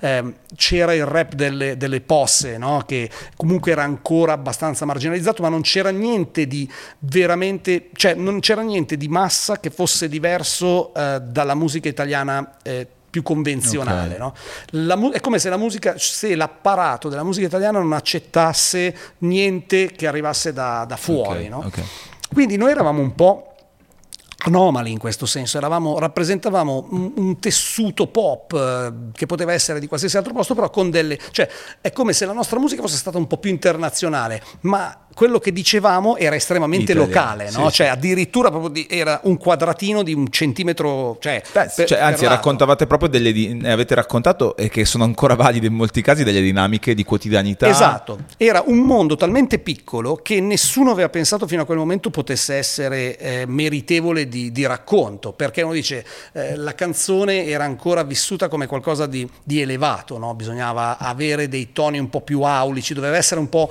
eh, c'era il rap delle, delle posse, no? che comunque era ancora abbastanza marginalizzato, ma non c'era niente di veramente, cioè non c'era niente di massa che fosse diverso eh, dalla musica italiana eh, più convenzionale. Okay. No? La, è come se la musica, se l'apparato della musica italiana non accettasse niente che arrivasse da, da fuori. Okay, no? okay. Quindi noi eravamo un po' anomali in questo senso, Eravamo, rappresentavamo un, un, tessuto pop eh, che poteva essere di qualsiasi altro posto, però con delle... cioè è come se la nostra musica fosse stata un po' più internazionale, ma quello che dicevamo era estremamente Italia, locale, no? sì, cioè addirittura di, era un quadratino di un centimetro, cioè, Beh, per, cioè anzi raccontavate proprio delle, ne avete raccontato e che sono ancora valide in molti casi delle dinamiche di quotidianità. Esatto, era un mondo talmente piccolo che nessuno aveva pensato fino a quel momento potesse essere eh, meritevole di, di, racconto, perché uno dice eh, la canzone era ancora vissuta come qualcosa di, di elevato, no? bisognava avere dei toni un po' più aulici, doveva essere un po'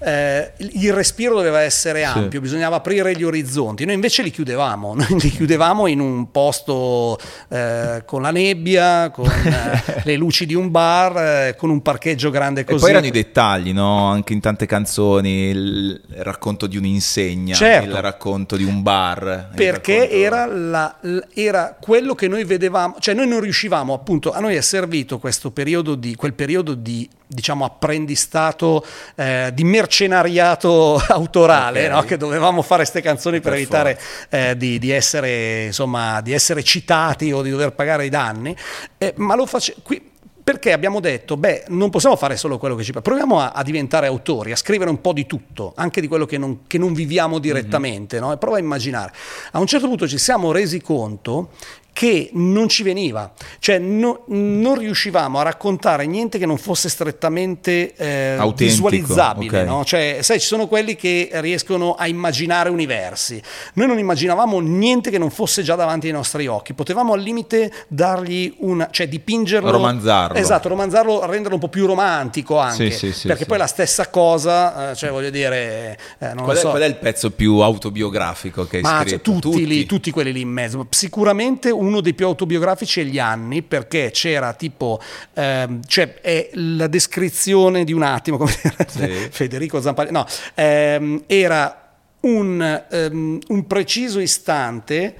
eh, il respiro doveva essere ampio, sì. bisognava aprire gli orizzonti. Noi invece li chiudevamo, noi li chiudevamo in un posto eh, con la nebbia, con eh, le luci di un bar, eh, con un parcheggio grande così. E poi erano i dettagli, no? anche in tante canzoni, il racconto di un'insegna, certo. il racconto di un bar. Perché racconto... era, la, era, quello che noi vedevamo, cioè noi non riuscivamo appunto, a noi è servito questo periodo di, quel periodo di diciamo apprendistato eh, di mercenariato autorale okay. no? che dovevamo fare queste canzoni per, per evitare eh, di, di, essere, insomma, di, essere, citati o di dover pagare i danni eh, ma lo facevo perché abbiamo detto, beh, non possiamo fare solo quello che ci piace, proviamo a, a, diventare autori, a scrivere un po' di tutto, anche di quello che non, che non viviamo direttamente, mm-hmm. no? e prova a immaginare. A un certo punto ci siamo resi conto che non ci veniva, cioè no, non riuscivamo a raccontare niente che non fosse strettamente eh, visualizzabile. Okay. No? Cioè, sai, ci sono quelli che riescono a immaginare universi. Noi non immaginavamo niente che non fosse già davanti ai nostri occhi. Potevamo al limite dargli una, cioè dipingerlo, romanzarlo. Esatto, romanzarlo, renderlo un po' più romantico anche. Sì, sì, perché sì, poi la stessa cosa, eh, cioè voglio dire, eh, qual, è, so. qual, è, il pezzo più autobiografico che hai Ma, scritto? Cioè, tutti, tutti? Lì, tutti quelli lì in mezzo. Sicuramente un uno dei più autobiografici è Gli anni, perché c'era tipo, ehm, cioè è la descrizione di un attimo, come sì. Federico Zampari, no, ehm, era un, um, un, preciso istante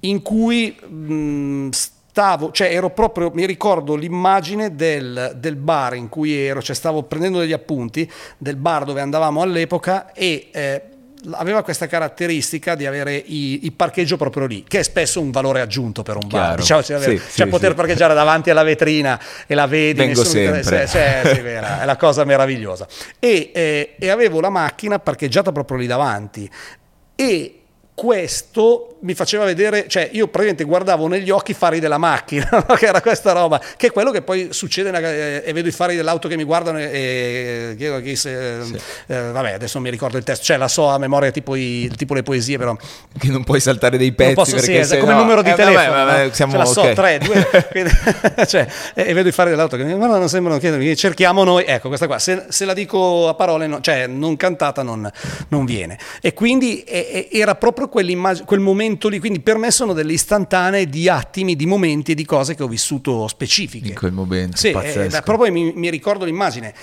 in cui mh, stavo, cioè ero proprio, mi ricordo l'immagine del, del, bar in cui ero, cioè stavo prendendo degli appunti del bar dove andavamo all'epoca e eh, aveva questa caratteristica di avere i, il parcheggio proprio lì, che è spesso un valore aggiunto per un bar. Diciamo, cioè, sì, cioè sì, poter sì. parcheggiare davanti alla vetrina e la vedi. Vengo sempre. Cioè, è la cosa meravigliosa. E, eh, e avevo la macchina parcheggiata proprio lì davanti e questo mi faceva vedere, cioè io praticamente guardavo negli occhi i fari della macchina, no? che era questa roba, che è quello che poi succede eh, e vedo i fari dell'auto che mi guardano e, chiedo chi se, sì. eh, vabbè adesso non mi ricordo il testo, cioè la so a memoria tipo, i, tipo le poesie però. Che non puoi saltare dei pezzi posso, perché sì, come no, numero di eh, telefono, vabbè, vabbè, siamo, ce la so, okay. tre, due, quindi, cioè, e, vedo i fari dell'auto che mi guardano, non sembrano chiedermi, cerchiamo noi, ecco questa qua, se, se la dico a parole, no, cioè non cantata non, non viene. E quindi e, era proprio quell'immagine quel momento lì, quindi per me sono delle istantanee di attimi, di momenti e di cose che ho vissuto specifiche. In quel momento, sì, eh, proprio mi, mi ricordo l'immagine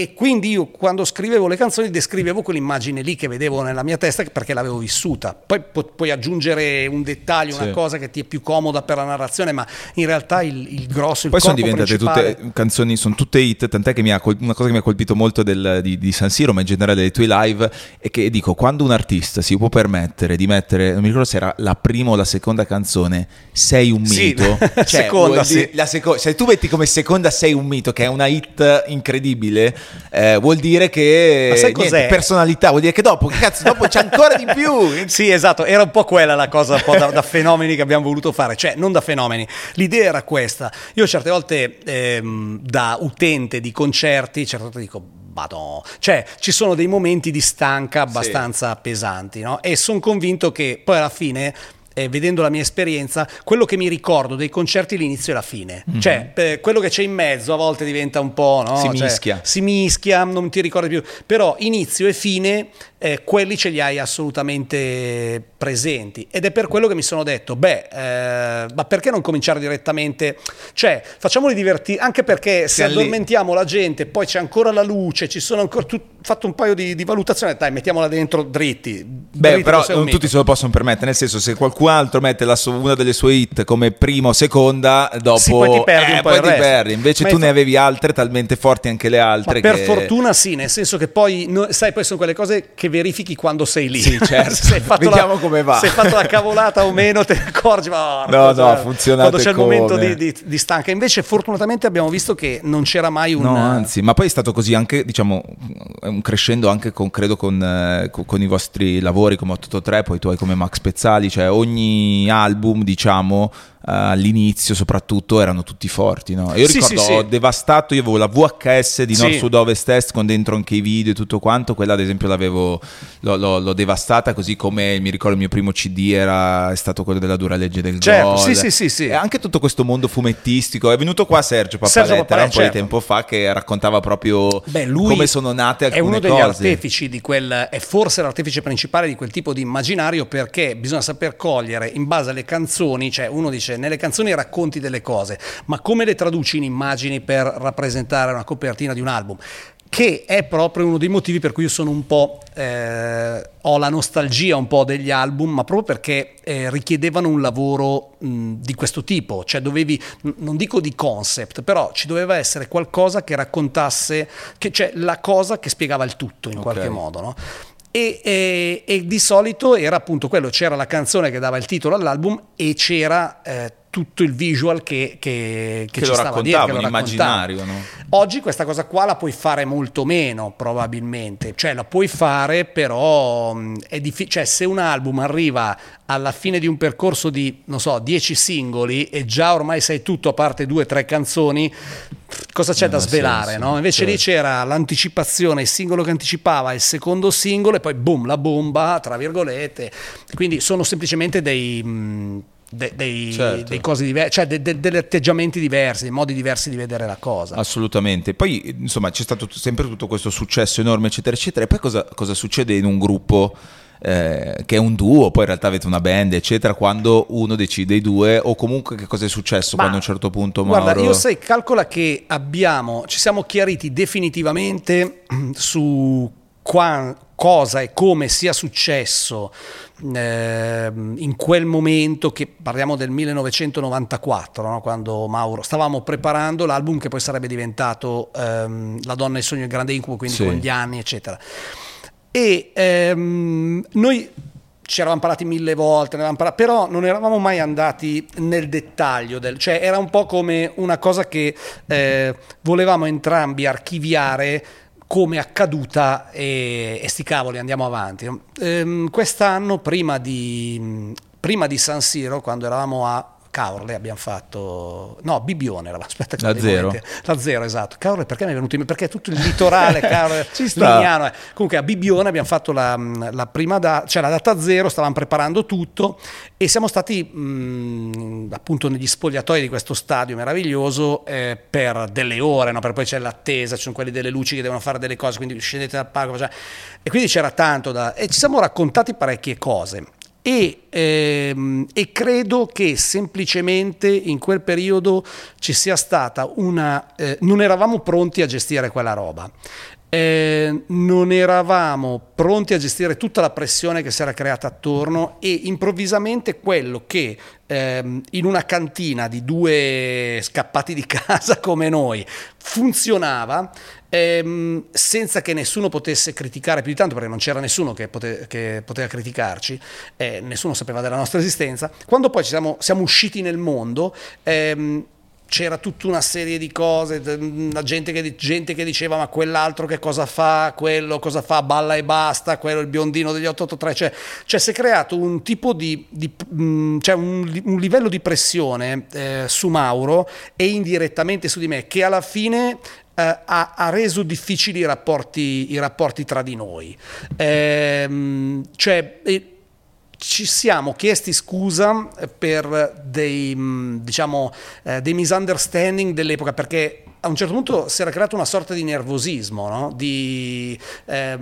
e quindi io quando scrivevo le canzoni descrivevo quell'immagine lì che vedevo nella mia testa perché l'avevo vissuta. Poi pu- puoi aggiungere un dettaglio, una sì. cosa che ti è più comoda per la narrazione, ma in realtà il, il grosso, il Poi sono diventate principale... tutte canzoni, sono tutte hit, tant'è che mi ha col- una cosa che mi ha colpito molto del, di, di, San Siro, ma in generale dei tuoi live, è che dico, quando un artista si può permettere di mettere, non mi ricordo se era la prima o la seconda canzone, sei un mito. Sì, cioè, seconda, sì. seco- se tu metti come seconda sei un mito, che è una hit incredibile, eh, vuol dire che Ma sai niente, cos'è? personalità, vuol dire che dopo, cazzo, dopo c'è ancora di più. Sì, esatto, era un po' quella la cosa un po' da, da fenomeni che abbiamo voluto fare, cioè non da fenomeni, l'idea era questa. Io certe volte ehm, da utente di concerti, certe volte dico, Madonna. Cioè, ci sono dei momenti di stanca abbastanza pesanti, no? E sono convinto che poi alla fine. Eh, vedendo la mia esperienza, quello che mi ricordo dei concerti l'inizio e la fine. Cioè, eh, quello che c'è in mezzo a volte diventa un po'. No? Si Cioè, mischia. si mischia, non ti ricordi più. Però inizio e fine, eh, quelli ce li hai assolutamente presenti. Ed è per quello che mi sono detto, beh, eh, ma perché non cominciare direttamente? Cioè, facciamoli divertire, anche perché se lì. addormentiamo la gente, poi c'è ancora la luce, ci sono ancora... Tu, fatto un paio di, di valutazioni, dai, mettiamola dentro dritti. Beh, Dritti però non tutti se lo possono permettere, nel senso se qualcun altro mette la sua- una delle sue hit come prima o seconda, dopo Sì, poi ti perdi eh, un po' poi il ti resto. perdi. Invece Ma tu ne avevi altre talmente forti anche le altre per che- fortuna sì, nel senso che poi, no- sai, poi sono quelle cose che verifichi quando sei lì. Sì, certo. se Vediamo la, come va. Se hai fatto la cavolata o meno te ne accorgi, ma No, porca no, troia. funzionate Quando c'è il come. momento di, di- di stanca. Invece fortunatamente abbiamo visto che non c'era mai un... No, anzi, ma poi è stato così anche, diciamo, un crescendo anche con, credo, con, eh, co- con i vostri lavori come 883, poi tu hai come Max Pezzali, cioè ogni album, diciamo, eh, all'inizio soprattutto erano tutti forti, no? Io Sì, ricordo, sì, ho sì. devastato, io avevo la VHS di Nord. Sud Ovest Est con dentro anche i video e tutto quanto, quella ad esempio l'avevo, l'ho, l'ho- l'ho devastata, così come mi ricordo il mio primo CD era, è stato quello della dura legge del Certo, gol. sì, sì, sì, sì. E anche tutto questo mondo fumettistico, è venuto qua Sergio Sergio Papaletta, era un po' di tempo fa che raccontava proprio Beh, come sono nate alcune uno degli cose. artefici di quel, è forse l'artefice principale di quel tipo di immaginario perché bisogna saper cogliere in base alle canzoni, cioè uno dice nelle canzoni racconti delle cose, ma come le traduci in immagini per rappresentare una copertina di un album? Che è proprio uno dei motivi per cui io sono un po'. eh, ho la nostalgia un po' degli album, ma proprio perché eh, richiedevano un lavoro mh, di questo tipo, cioè dovevi, n- non dico di concept, però ci doveva essere qualcosa che raccontasse, che, cioè la cosa che spiegava il tutto in Ok. qualche modo, no? E, e- e di solito era appunto quello, c'era la canzone che dava il titolo all'album e c'era eh, tutto il visual che, che, che Che ci lo stava dietro, raccontava, che lo immaginario, no? Oggi questa cosa qua la puoi fare molto meno, probabilmente. Cioè, la puoi fare, però mh, è difficile. Cioè, se un album arriva alla fine di un percorso di, non so, 10 singoli e già ormai sai tutto a parte due o tre canzoni, cosa c'è Non da svelare, senso, no? Invece lì certo. c'era l'anticipazione, il singolo che anticipava, il secondo singolo e poi boom, la bomba, tra virgolette. Quindi sono semplicemente dei... mh, de- dei, Certo. dei cose diverse, cioè de- de- degli atteggiamenti diversi, dei modi diversi di vedere la cosa. Assolutamente. Poi, insomma, c'è stato sempre tutto questo successo enorme, eccetera, eccetera. E poi cosa, cosa succede in un gruppo eh, che è un duo, poi in realtà avete una band, eccetera, quando uno decide i due, o comunque che cosa è successo Ma, quando a un certo punto Mauro... Guarda, io sai, calcola che abbiamo, ci siamo chiariti definitivamente su qua- cosa e come sia successo ehm, in quel momento che parliamo del 1994, no? quando Mauro stavamo preparando l'album che poi sarebbe diventato ehm, La donna e il sogno il grande incubo, quindi Sì. con gli anni, eccetera. E ehm, noi ci eravamo parlati mille volte, parlato, però non eravamo mai andati nel dettaglio, del, cioè era un po' come una cosa che eh, volevamo entrambi archiviare come accaduta e, e sti cavoli andiamo avanti. Ehm, quest'anno, prima di, prima di San Siro, quando eravamo a Caorle abbiamo fatto no Bibione aspetta La zero. la zero esatto Caorle perché mi è venuto in mente perché tutto il litorale Caorle. Lignano, eh. comunque a Bibione abbiamo fatto la, la prima data cioè la data zero stavamo preparando tutto e siamo stati mh, appunto negli spogliatoi di questo stadio meraviglioso eh, per delle ore no? perché poi c'è l'attesa ci sono quelli delle luci che devono fare delle cose quindi scendete dal palco facciamo- e quindi c'era tanto da e ci siamo raccontati parecchie cose e, ehm, e credo che semplicemente in quel periodo ci sia stata una... eh, non eravamo pronti a gestire quella roba. Eh, non eravamo pronti a gestire tutta la pressione che si era creata attorno e improvvisamente quello che ehm, in una cantina di due scappati di casa come noi funzionava ehm, senza che nessuno potesse criticare più di tanto perché non c'era nessuno che, pote- che poteva criticarci, eh, nessuno sapeva della nostra esistenza. Quando poi siamo, siamo usciti nel mondo, ehm, c'era tutta una serie di cose, gente che, gente che, diceva ma quell'altro che cosa fa, quello cosa fa, balla e basta, quello il biondino degli 883, cioè, cioè si è creato un tipo di, di cioè un, un, livello di pressione eh, su Mauro e indirettamente su di me che alla fine eh, ha, ha, reso difficili i rapporti, i rapporti tra di noi. Eh, cioè, ci siamo chiesti scusa per dei, diciamo, eh, dei misunderstanding dell'epoca perché a un certo punto si era creato una sorta di nervosismo, no? di, eh,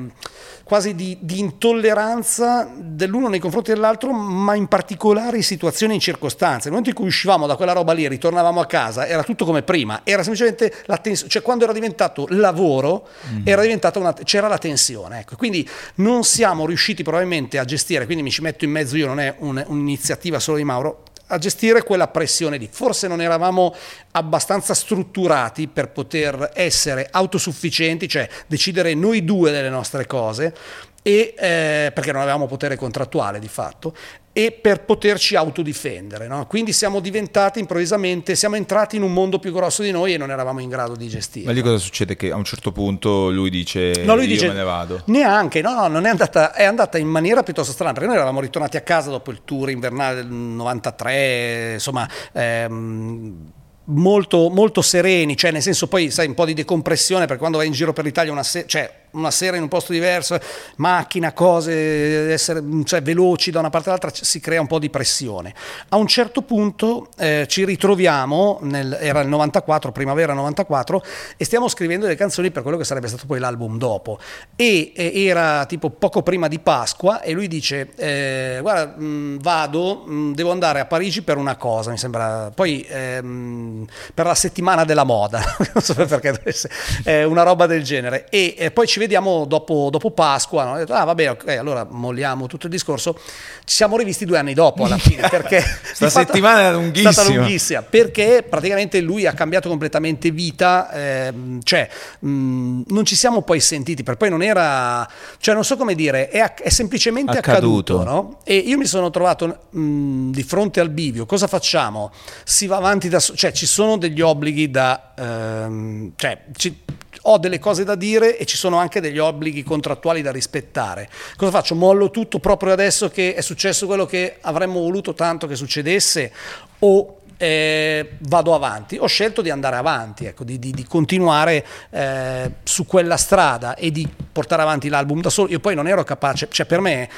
quasi di, di, intolleranza dell'uno nei confronti dell'altro, ma in particolari situazioni e in circostanze. Nel momento in cui uscivamo da quella roba lì, ritornavamo a casa, era tutto come prima, era semplicemente la tensione, cioè quando era diventato lavoro, mm. era una, c'era la tensione. Ecco. Quindi non siamo riusciti probabilmente a gestire, quindi mi ci metto in mezzo io, non è un, un'iniziativa solo di Mauro, a gestire quella pressione lì. Forse non eravamo abbastanza strutturati per poter essere autosufficienti, cioè decidere noi due delle nostre cose, e, eh, perché non avevamo potere contrattuale di fatto, e per poterci autodifendere. No? Quindi siamo diventati improvvisamente, siamo entrati in un mondo più grosso di noi e non eravamo in grado di gestire. Ma lì cosa succede? Che a un certo punto lui dice no, lui io dice, me ne vado? Neanche, no, no, non è andata, è andata in maniera piuttosto strana, perché noi eravamo ritornati a casa dopo il tour invernale del 93, insomma... Ehm, molto, molto sereni, cioè nel senso poi sai un po' di decompressione perché quando vai in giro per l'Italia una se- cioè una sera in un posto diverso, macchina, cose, essere cioè, veloci da una parte all'altra, si crea un po' di pressione. A un certo punto eh, ci ritroviamo, nel, era il 94, primavera 94, e stiamo scrivendo delle canzoni per quello che sarebbe stato poi l'album dopo. E eh, era tipo poco prima di Pasqua e lui dice, eh, guarda, mh, vado, mh, devo andare a Parigi per una cosa, mi sembra, poi ehm, per la settimana della moda, non so perché dovesse, eh, una roba del genere. E poi ci vediamo dopo, dopo Pasqua. No? Ho detto, ah, vabbè, ok, allora molliamo tutto il discorso. Ci siamo rivisti due anni dopo alla fine, perché questa settimana è lunghissima. stata lunghissima, perché praticamente lui ha cambiato completamente vita, ehm, cioè mh, non ci siamo poi sentiti, per poi non era, cioè non so come dire, è, è semplicemente accaduto, accaduto no? E io mi sono trovato mh, di fronte al bivio, cosa facciamo? Si va avanti da, cioè ci sono degli obblighi da, ehm, cioè ci, ho delle cose da dire e ci sono anche degli obblighi contrattuali da rispettare. Cosa faccio? Mollo tutto proprio adesso che è successo quello che avremmo voluto tanto che succedesse o eh, vado avanti. Ho scelto di andare avanti, ecco, di, di, di, continuare eh, su quella strada e di portare avanti l'album da solo. Io poi non ero capace, cioè per me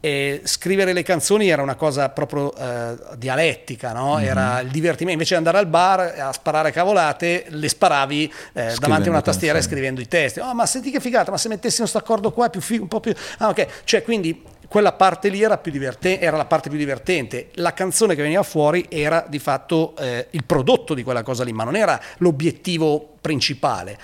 e scrivere le canzoni era una cosa proprio eh, dialettica, no? mm-hmm. era il divertimento, invece di andare al bar a sparare cavolate, le sparavi eh, davanti a una tastiera canzoni. scrivendo i testi. Oh, ma senti che figata, ma se mettessimo questo accordo qua è più figo, un po' più... Ah, ok, cioè quindi quella parte lì era, più divertente, era la parte più divertente. La canzone che veniva fuori era di fatto eh, il prodotto di quella cosa lì, ma non era l'obiettivo principale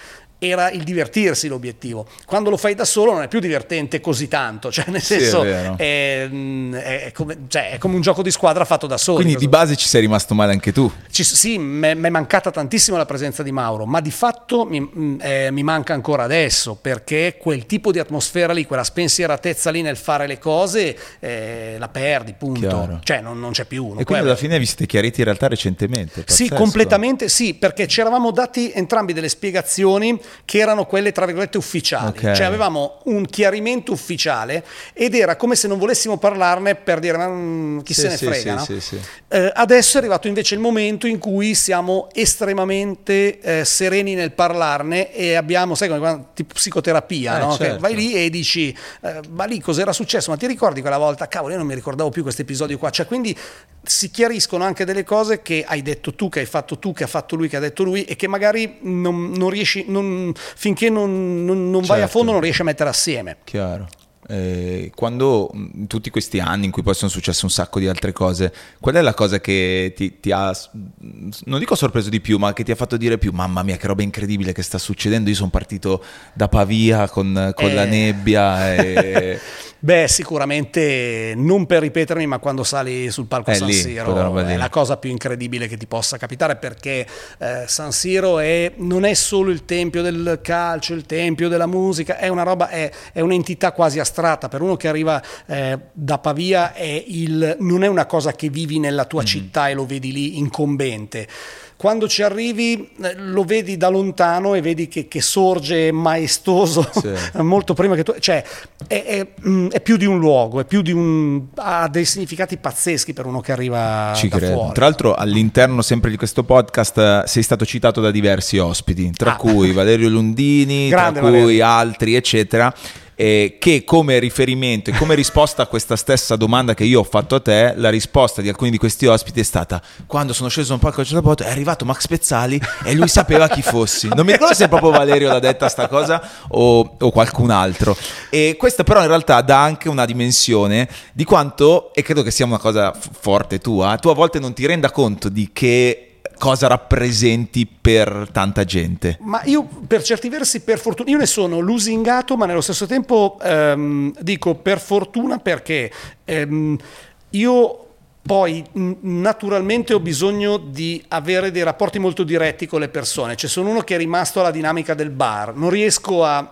era il divertirsi l'obiettivo. Quando lo fai da solo non è più divertente così tanto, cioè nel senso sì, è, è, è, come, cioè, è, come, un gioco di squadra fatto da solo. Quindi di base ci sei rimasto male anche tu? Ci, sì, mi è mancata tantissimo la presenza di Mauro, ma di fatto mi, mm, eh, mi, manca ancora adesso perché quel tipo di atmosfera lì, quella spensieratezza lì nel fare le cose, eh, la perdi, punto. Chiaro. Cioè non, non, c'è più. E quindi alla fine vi siete chiariti in realtà recentemente? Pazzesco. Sì, completamente sì, perché ci eravamo dati entrambi delle spiegazioni che erano quelle tra virgolette ufficiali, okay. cioè avevamo un chiarimento ufficiale ed era come se non volessimo parlarne per dire ma mm, chi sì, se ne sì, frega. Sì, no? eh, adesso è arrivato invece il momento in cui siamo estremamente eh, sereni nel parlarne e abbiamo, sai, come tipo psicoterapia, eh, no? certo. vai lì e dici eh, ma lì cos'era successo? Ma ti ricordi quella volta? Cavolo, io non mi ricordavo più questo episodio qua, cioè quindi si chiariscono anche delle cose che hai detto tu, che hai fatto tu, che ha fatto lui, che ha detto lui e che magari non, non riesci, non, finché non, non, non vai a fondo non riesci a mettere assieme. Chiaro. Eh, quando in tutti questi anni in cui poi sono successe un sacco di altre cose, qual è la cosa che ti, ti, ha, non dico sorpreso di più, ma che ti ha fatto dire più, mamma mia che roba incredibile che sta succedendo, io sono partito da Pavia con, con eh. la nebbia e... Beh, sicuramente non per ripetermi, ma quando sali sul palco è San lì, Siro è la cosa più incredibile che ti possa capitare perché eh, San Siro è, non è solo il tempio del calcio, il tempio della musica, è una roba, è, è un'entità quasi astratta. Per uno che arriva eh, da Pavia è il, non è una cosa che vivi nella tua mm. città e lo vedi lì incombente quando ci arrivi eh, lo vedi da lontano e vedi che, che sorge maestoso sì. molto prima che tu... Cioè, è, è, mm, è, più di un luogo, è più di un... ha dei significati pazzeschi per uno che arriva ci da credo. fuori. Tra l'altro all'interno sempre di questo podcast eh, sei stato citato da diversi ospiti, tra ah. cui Valerio Lundini, Grande tra cui Valerio. altri, eccetera eh, che come riferimento e come risposta a questa stessa domanda che io ho fatto a te, la risposta di alcuni di questi ospiti è stata quando sono sceso un palco del è arrivato Max Pezzali e lui sapeva chi fossi. Non mi ricordo se proprio Valerio l'ha detta sta cosa o, o qualcun altro. E questa però in realtà dà anche una dimensione di quanto, e credo che sia una cosa forte tua, tu a volte non ti renda conto di che cosa rappresenti per tanta gente? Ma io per certi versi, per fortuna, io ne sono lusingato, ma nello stesso tempo ehm, dico per fortuna perché ehm, io poi naturalmente ho bisogno di avere dei rapporti molto diretti con le persone, cioè sono uno che è rimasto alla dinamica del bar, non riesco a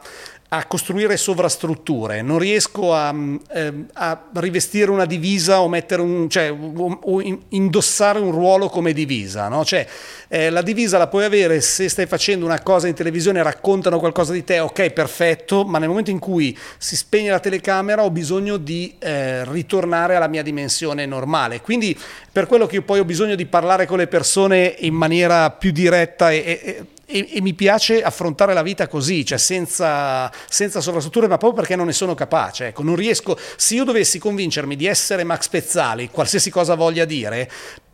a costruire sovrastrutture, non riesco a, eh, a rivestire una divisa o, un, cioè, o, indossare un ruolo come divisa. No? Cioè, eh, la divisa la puoi avere se stai facendo una cosa in televisione, raccontano qualcosa di te, ok, perfetto, ma nel momento in cui si spegne la telecamera ho bisogno di eh, ritornare alla mia dimensione normale. Quindi per quello che poi ho bisogno di parlare con le persone in maniera più diretta e, e e, e, mi piace affrontare la vita così, cioè senza, senza sovrastrutture, ma proprio perché non ne sono capace. Ecco, non riesco, se io dovessi convincermi di essere Max Pezzali, qualsiasi cosa voglia dire,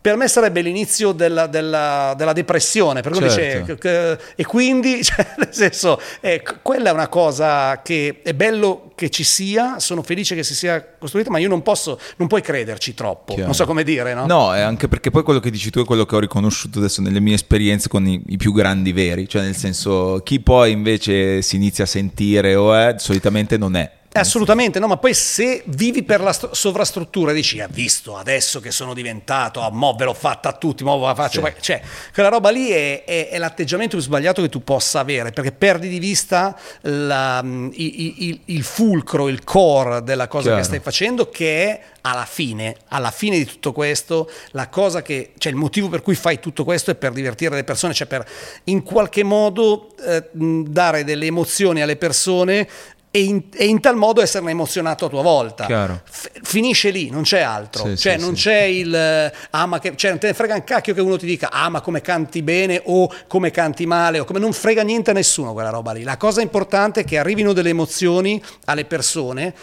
per me sarebbe l'inizio della, della, della depressione, per certo. dice, e quindi, cioè, nel senso, eh, quella è una cosa che è bello che ci sia, sono felice che si sia costruita, ma io non posso, non puoi crederci troppo, Chiaro. non so come dire, no? No, è anche perché poi quello che dici tu è quello che ho riconosciuto adesso nelle mie esperienze con i, i più grandi veri, cioè nel senso, chi poi invece si inizia a sentire o è, solitamente non è Assolutamente, no, ma poi se vivi per la st- sovrastruttura dici, ha visto adesso che sono diventato, ah, mo ve l'ho fatta a tutti, mo la faccio, sì. cioè quella roba lì è, è, è, l'atteggiamento più sbagliato che tu possa avere, perché perdi di vista la, il, il, il, fulcro, il core della cosa Chiaro. che stai facendo, che è alla fine, alla fine di tutto questo, la cosa che, cioè il motivo per cui fai tutto questo è per divertire le persone, cioè per in qualche modo eh, dare delle emozioni alle persone e in, e in, tal modo esserne emozionato a tua volta. F- finisce lì, non c'è altro. Sì, cioè, sì, non sì. c'è il ah, ma che, cioè, non te ne frega un cacchio che uno ti dica ah, ma come canti bene o come canti male o come non frega niente a nessuno quella roba lì. La cosa importante è che arrivino delle emozioni alle persone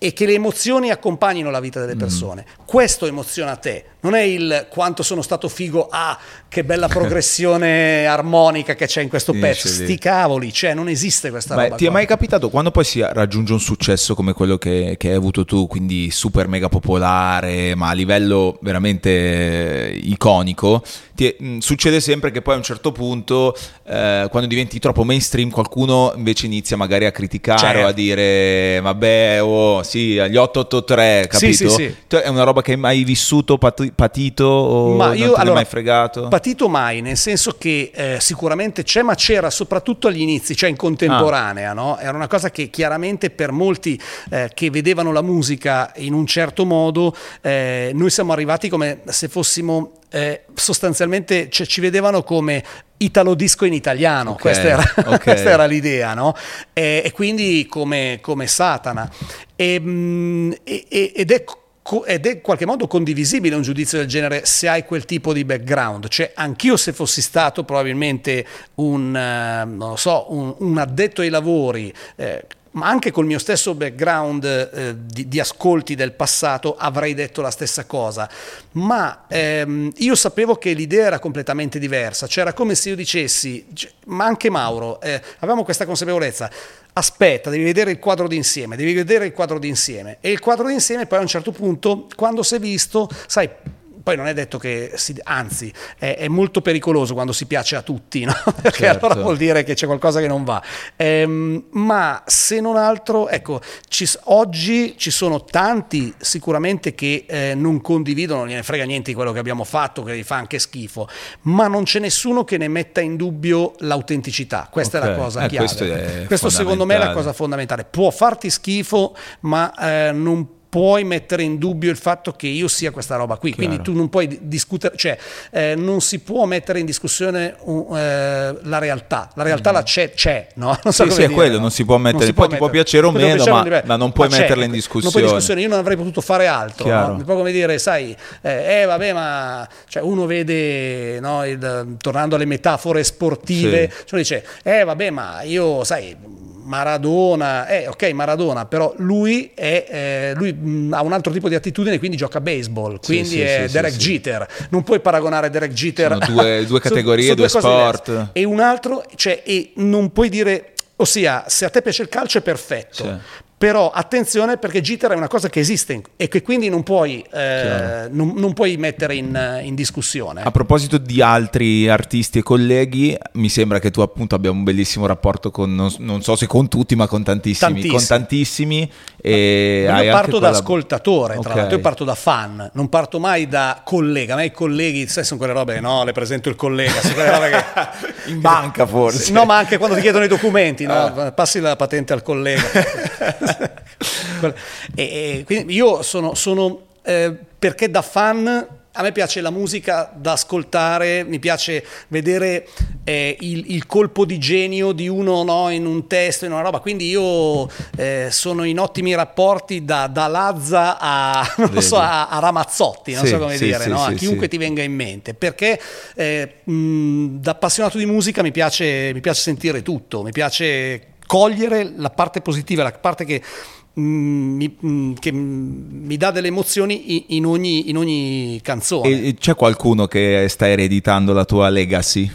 e che le emozioni accompagnino la vita delle mm. persone. Mm. Questo emoziona te, non è il quanto sono stato figo, ah, che bella progressione armonica che c'è in questo sì, pezzo. Sti cavoli, cioè non esiste questa Beh, roba. Ti qua. è mai capitato quando poi si raggiunge un successo come quello che, che, hai avuto tu, quindi super mega popolare, ma a livello veramente iconico? Ti, mh, succede sempre che poi a un certo punto, eh, quando diventi troppo mainstream, qualcuno invece inizia magari a criticare certo. o a certo. dire, vabbè, oh, sì, agli 883, capito? Sì, sì, sì. È una roba che hai mai vissuto, patito o ma io, allora, mai fregato? Patito mai, nel senso che eh, sicuramente c'è, ma c'era soprattutto agli inizi, cioè in contemporanea, ah. no? Era una cosa che chiaramente per molti eh, che vedevano la musica in un certo modo, eh, noi siamo arrivati come se fossimo eh, sostanzialmente cioè, ci vedevano come italo disco in italiano, okay, questa, era, okay. questa, era, l'idea, no? E, e quindi come, come Satana. E, mm, e, ed è ed è in qualche modo condivisibile un giudizio del genere se hai quel tipo di background. Cioè, anch'io se fossi stato probabilmente un, uh, so, un, un addetto ai lavori, eh, ma anche col mio stesso background eh, di, di, ascolti del passato avrei detto la stessa cosa, ma ehm, io sapevo che l'idea era completamente diversa, cioè era come se io dicessi, ma anche Mauro, eh, avevamo questa consapevolezza, aspetta, devi vedere il quadro d'insieme, devi vedere il quadro d'insieme. E il quadro d'insieme poi a un certo punto, quando si è visto, sai, poi non è detto che, si, anzi, è, è, molto pericoloso quando si piace a tutti, no? perché certo. allora vuol dire che c'è qualcosa che non va. Ehm, ma se non altro, ecco, ci, oggi ci sono tanti sicuramente che eh, non condividono, non gliene frega niente di quello che abbiamo fatto, che gli fa anche schifo, ma non c'è nessuno che ne metta in dubbio l'autenticità. Questa okay. è la cosa eh, chiave. Questo, questo secondo me è la cosa fondamentale. Può farti schifo, ma eh, non puoi mettere in dubbio il fatto che io sia questa roba qui, Chiaro. quindi tu non puoi discutere, cioè eh, non si può mettere in discussione uh, eh, la realtà, la realtà la c'è, c'è, no? Non so Sì, sì, è dire, quello, no? non si può mettere- si poi ti può piacere o Poi ti può meno, piacere ma- o meno, ma non puoi c'è, metterla in Non discussione. puoi discussione, io non avrei potuto fare altro, Chiaro. no? un po' come dire, sai, eh, eh, vabbè, ma cioè, uno vede, no, il- tornando alle metafore sportive, Sì. cioè dice, eh vabbè, ma io, sai, Maradona, eh ok Maradona, però lui, è, eh, lui mh, ha un altro tipo di attitudine, quindi gioca a baseball, quindi sì, è sì, Derek sì. Jeter. Non puoi paragonare Derek Jeter Sono due- due categorie, su due cose sport. E un altro, cioè, e non puoi dire, ossia, se a te piace il calcio è perfetto. Però attenzione perché Jeter è una cosa che esiste e che quindi non puoi, eh, non, non puoi mettere in, in discussione. A proposito di altri artisti e colleghi, mi sembra che tu appunto abbia un bellissimo rapporto con, non, non so se con tutti, ma con tantissimi. Tantissimi. Con tantissimi. E Io parto da quella- ascoltatore, tra Ok. l'altro, io parto da fan, non parto mai da collega. A me i colleghi, sai, sono quelle robe che no, le presento il collega, sono quelle robe che... In banca forse. No, ma anche quando ti chiedono i documenti, no? Ah. passi la patente al collega. E, e quindi io sono, sono, eh, perché da fan a me piace la musica da ascoltare, mi piace vedere eh, il, il colpo di genio di uno no, in un testo, in una roba, quindi io eh, sono in ottimi rapporti da, da Lazza a, so, a, a Ramazzotti, non Sì, so come sì, dire, sì, no? a chiunque ti venga in mente, perché eh, mh, da appassionato di musica mi piace, mi piace sentire tutto, mi piace cogliere la parte positiva, la parte che, mi, mh, che mi dà delle emozioni in ogni, in ogni canzone. E e c'è qualcuno che sta ereditando la tua legacy?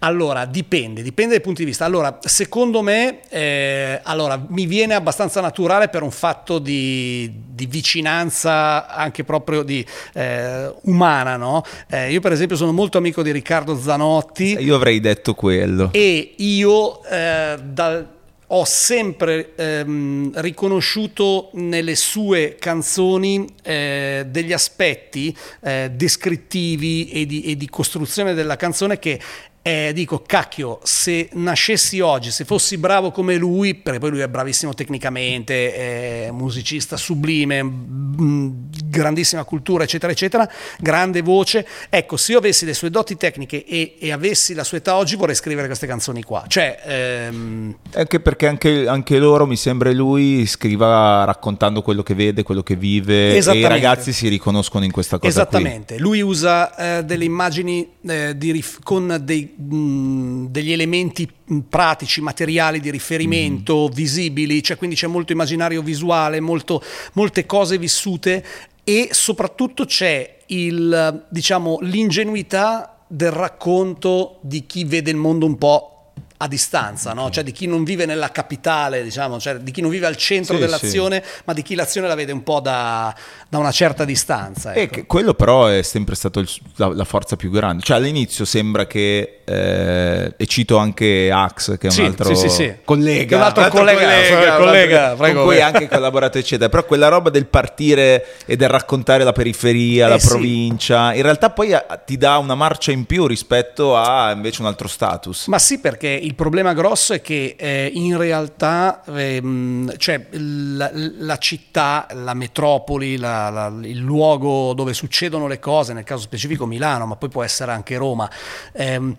Allora, dipende, dipende dai punti di vista. Allora, secondo me, eh, allora, mi viene abbastanza naturale per un fatto di, di vicinanza anche proprio di, eh, umana, no? Eh, io per esempio sono molto amico di Riccardo Zanotti Io avrei detto quello. e io eh, dal- ho sempre ehm, riconosciuto nelle sue canzoni eh, degli aspetti eh, descrittivi e di, e di costruzione della canzone che eh, dico, cacchio, se nascessi oggi, se fossi bravo come lui, perché poi lui è bravissimo tecnicamente, è musicista sublime, mh, grandissima cultura, eccetera, eccetera, grande voce, ecco, se io avessi le sue doti tecniche e, e avessi la sua età oggi, vorrei scrivere queste canzoni qua. Cioè, ehm, Anche perché anche, anche loro, mi sembra lui, scriva raccontando quello che vede, quello che vive e i ragazzi si riconoscono in questa cosa qui. Esattamente, lui usa eh, delle immagini eh, rif- con dei, mh, degli elementi pratici, materiali di riferimento, Mm-hmm. visibili, cioè quindi c'è molto immaginario visuale, molto- molte cose vissute e soprattutto c'è il, diciamo, l'ingenuità del racconto di chi vede il mondo un po' a distanza, no? cioè di chi non vive nella capitale, diciamo, cioè di chi non vive al centro Sì, dell'azione, ma di chi l'azione la vede un po' da, da una certa distanza. E ecco. che quello però è sempre stato il- la, la forza più grande. Cioè all'inizio sembra che, eh, e cito anche Ax, che è un Sì, altro sì, sì, sì. collega, un altro collega, collega, altro- prego. con cui anche collaborato eccetera. Però quella roba del partire e del raccontare la periferia, Eh la sì. provincia, in realtà poi eh, ti dà una marcia in più rispetto a invece un altro status. Ma sì, perché il problema grosso è che eh, in realtà ehm, cioè, la, la città, la metropoli, la- la- il luogo dove succedono le cose, nel caso specifico Milano, ma poi può essere anche Roma, ehm,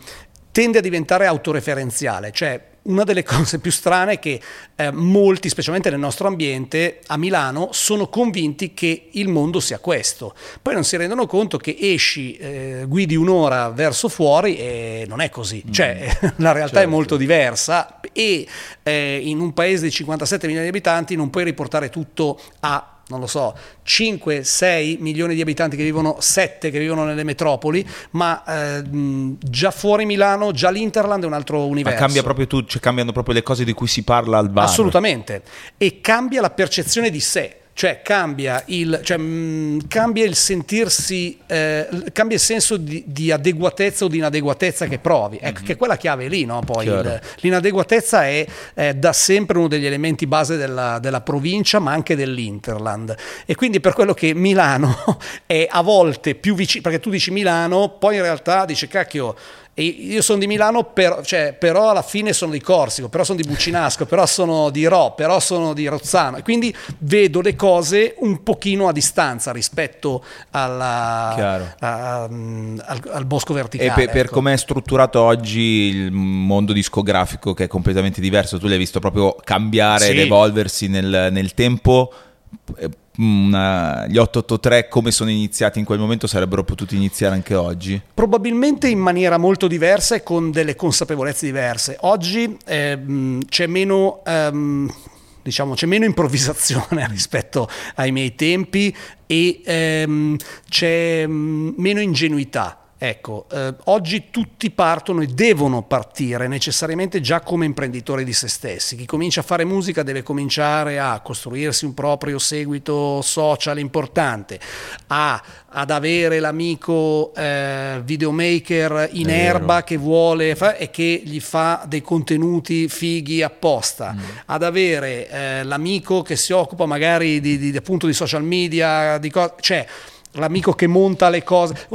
tende a diventare autoreferenziale, cioè una delle cose più strane è che eh, molti, specialmente nel nostro ambiente, a Milano, sono convinti che il mondo sia questo. Poi non si rendono conto che esci, eh, guidi un'ora verso fuori e non è così. Cioè, la realtà è Certo. molto diversa e eh, in un paese di 57 milioni di abitanti non puoi riportare tutto a non lo so, 5, 6 milioni di abitanti che vivono, 7 che vivono nelle metropoli, ma eh, già fuori Milano, già l'Interland è un altro Ma universo. cambia proprio tu, cioè cambiano proprio le cose di cui si parla al bar. Assolutamente. E cambia la percezione di sé. Cioè cambia il, cioè, mh, cambia il sentirsi, eh, cambia il senso di, di adeguatezza o di inadeguatezza che provi. Ecco, che quella chiave lì, no? Poi il- l'inadeguatezza è eh, da sempre uno degli elementi base della, della provincia, ma anche dell'Interland. E quindi per quello che Milano è a volte più vicino, perché tu dici Milano, poi in realtà dici cacchio. E io sono di Milano, per, cioè, però alla fine sono di Corsico, però sono di Bucinasco, però sono di Ro, però sono di Rozzano. E quindi vedo le cose un pochino a distanza rispetto alla, a, al, al, bosco verticale. E per, per ecco. come è strutturato oggi il mondo discografico, che è completamente diverso, tu l'hai visto proprio cambiare sì. ed evolversi nel, nel tempo una, gli 883 come sono iniziati in quel momento sarebbero potuti iniziare anche oggi? Probabilmente in maniera molto diversa e con delle consapevolezze diverse. Oggi eh, c'è meno... Ehm, diciamo c'è meno improvvisazione rispetto ai miei tempi e ehm, c'è mm, meno ingenuità Ecco, eh, oggi tutti partono e devono partire necessariamente già come imprenditori di se stessi. Chi comincia a fare musica deve cominciare a costruirsi un proprio seguito social importante, a, ad avere l'amico eh, videomaker in erba che vuole fa, e che gli fa dei contenuti fighi apposta, mm. ad avere eh, l'amico che si occupa magari di, di, appunto di social media, di co- cioè l'amico che monta le cose,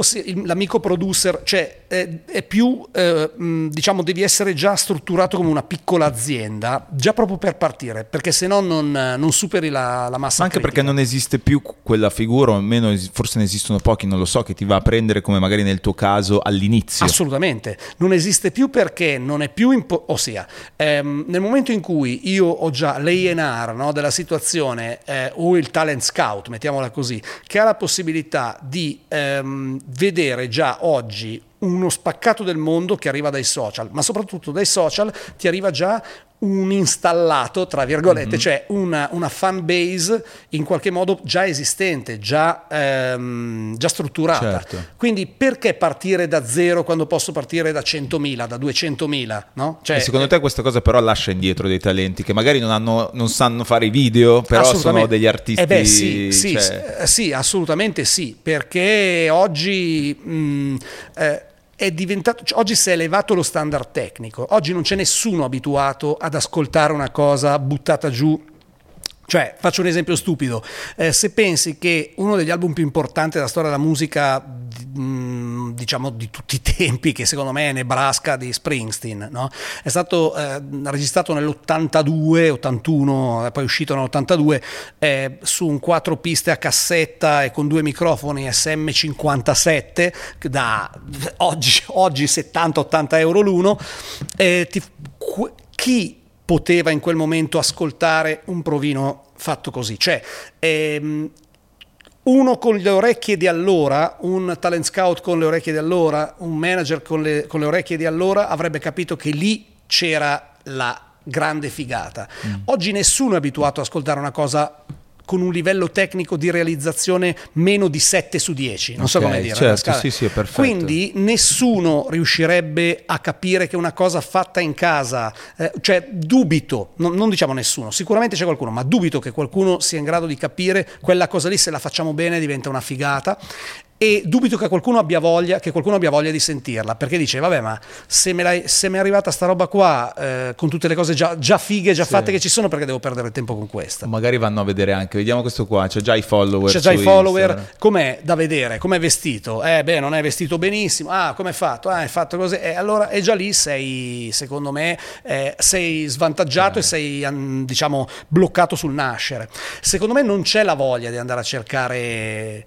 l'amico producer, cioè è, è più, eh, diciamo, devi essere già strutturato come una piccola azienda, già proprio per partire, perché se no non, non superi la, la massa. Ma anche critica. perché non esiste più quella figura, o almeno forse ne esistono pochi, non lo so, che ti va a prendere come magari nel tuo caso all'inizio. Assolutamente, non esiste più perché non è più, impo- ossia, ehm, nel momento in cui io ho già l'A&R no, della situazione eh, o il talent scout, mettiamola così, che ha la possibilità possibilità di ehm, vedere già oggi uno spaccato del mondo che arriva dai social, ma soprattutto dai social ti arriva già un installato, tra virgolette, mm-hmm. cioè una, una, fan base in qualche modo già esistente, già, ehm, già strutturata. Certo. Quindi perché partire da zero quando posso partire da 100.000, da 200.000? No? Cioè, secondo te questa cosa però lascia indietro dei talenti che magari non, hanno, non sanno fare i video, però sono degli artisti... Eh beh sì, sì, cioè... sì assolutamente sì, perché oggi... Mh, eh, è diventato, cioè, oggi si è elevato lo standard tecnico, oggi non c'è nessuno abituato ad ascoltare una cosa buttata giù cioè, faccio un esempio stupido, eh, se pensi che uno degli album più importanti della storia della musica, mm, diciamo di tutti i tempi, che secondo me è Nebraska di Springsteen, no? è stato eh, registrato nell'82, 81, poi uscito nell'82, eh, su un quattro piste a cassetta e con due microfoni SM57, da oggi, oggi 70-80 euro l'uno, eh, ti, chi poteva in quel momento ascoltare un provino fatto così. Cioè, ehm, uno con le orecchie di allora, un talent scout con le orecchie di allora, un manager con le, con le orecchie di allora avrebbe capito che lì c'era la grande figata. Mm. Oggi nessuno è abituato ad ascoltare una cosa con un livello tecnico di realizzazione meno di 7 su 10, non okay, so come dire. Certo, sì, sì, perfetto. Quindi nessuno riuscirebbe a capire che una cosa fatta in casa, eh, cioè dubito, non, non, diciamo nessuno, sicuramente c'è qualcuno, ma dubito che qualcuno sia in grado di capire quella cosa lì, se la facciamo bene diventa una figata e dubito che qualcuno abbia voglia, che qualcuno abbia voglia di sentirla, perché dice, vabbè, ma se, me se mi è arrivata sta roba qua, eh, con tutte le cose già, già fighe, già sì. fatte che ci sono, perché devo perdere tempo con questa? Magari vanno a vedere anche, vediamo questo qua, c'è già i follower. C'è già i follower, Instagram. com'è da vedere, com'è vestito? Eh beh, non è vestito benissimo, ah, com'è fatto? Ah, è fatto così, e eh, allora, e già lì sei, secondo me, eh, sei svantaggiato eh. e sei, diciamo, bloccato sul nascere. Secondo me non c'è la voglia di andare a cercare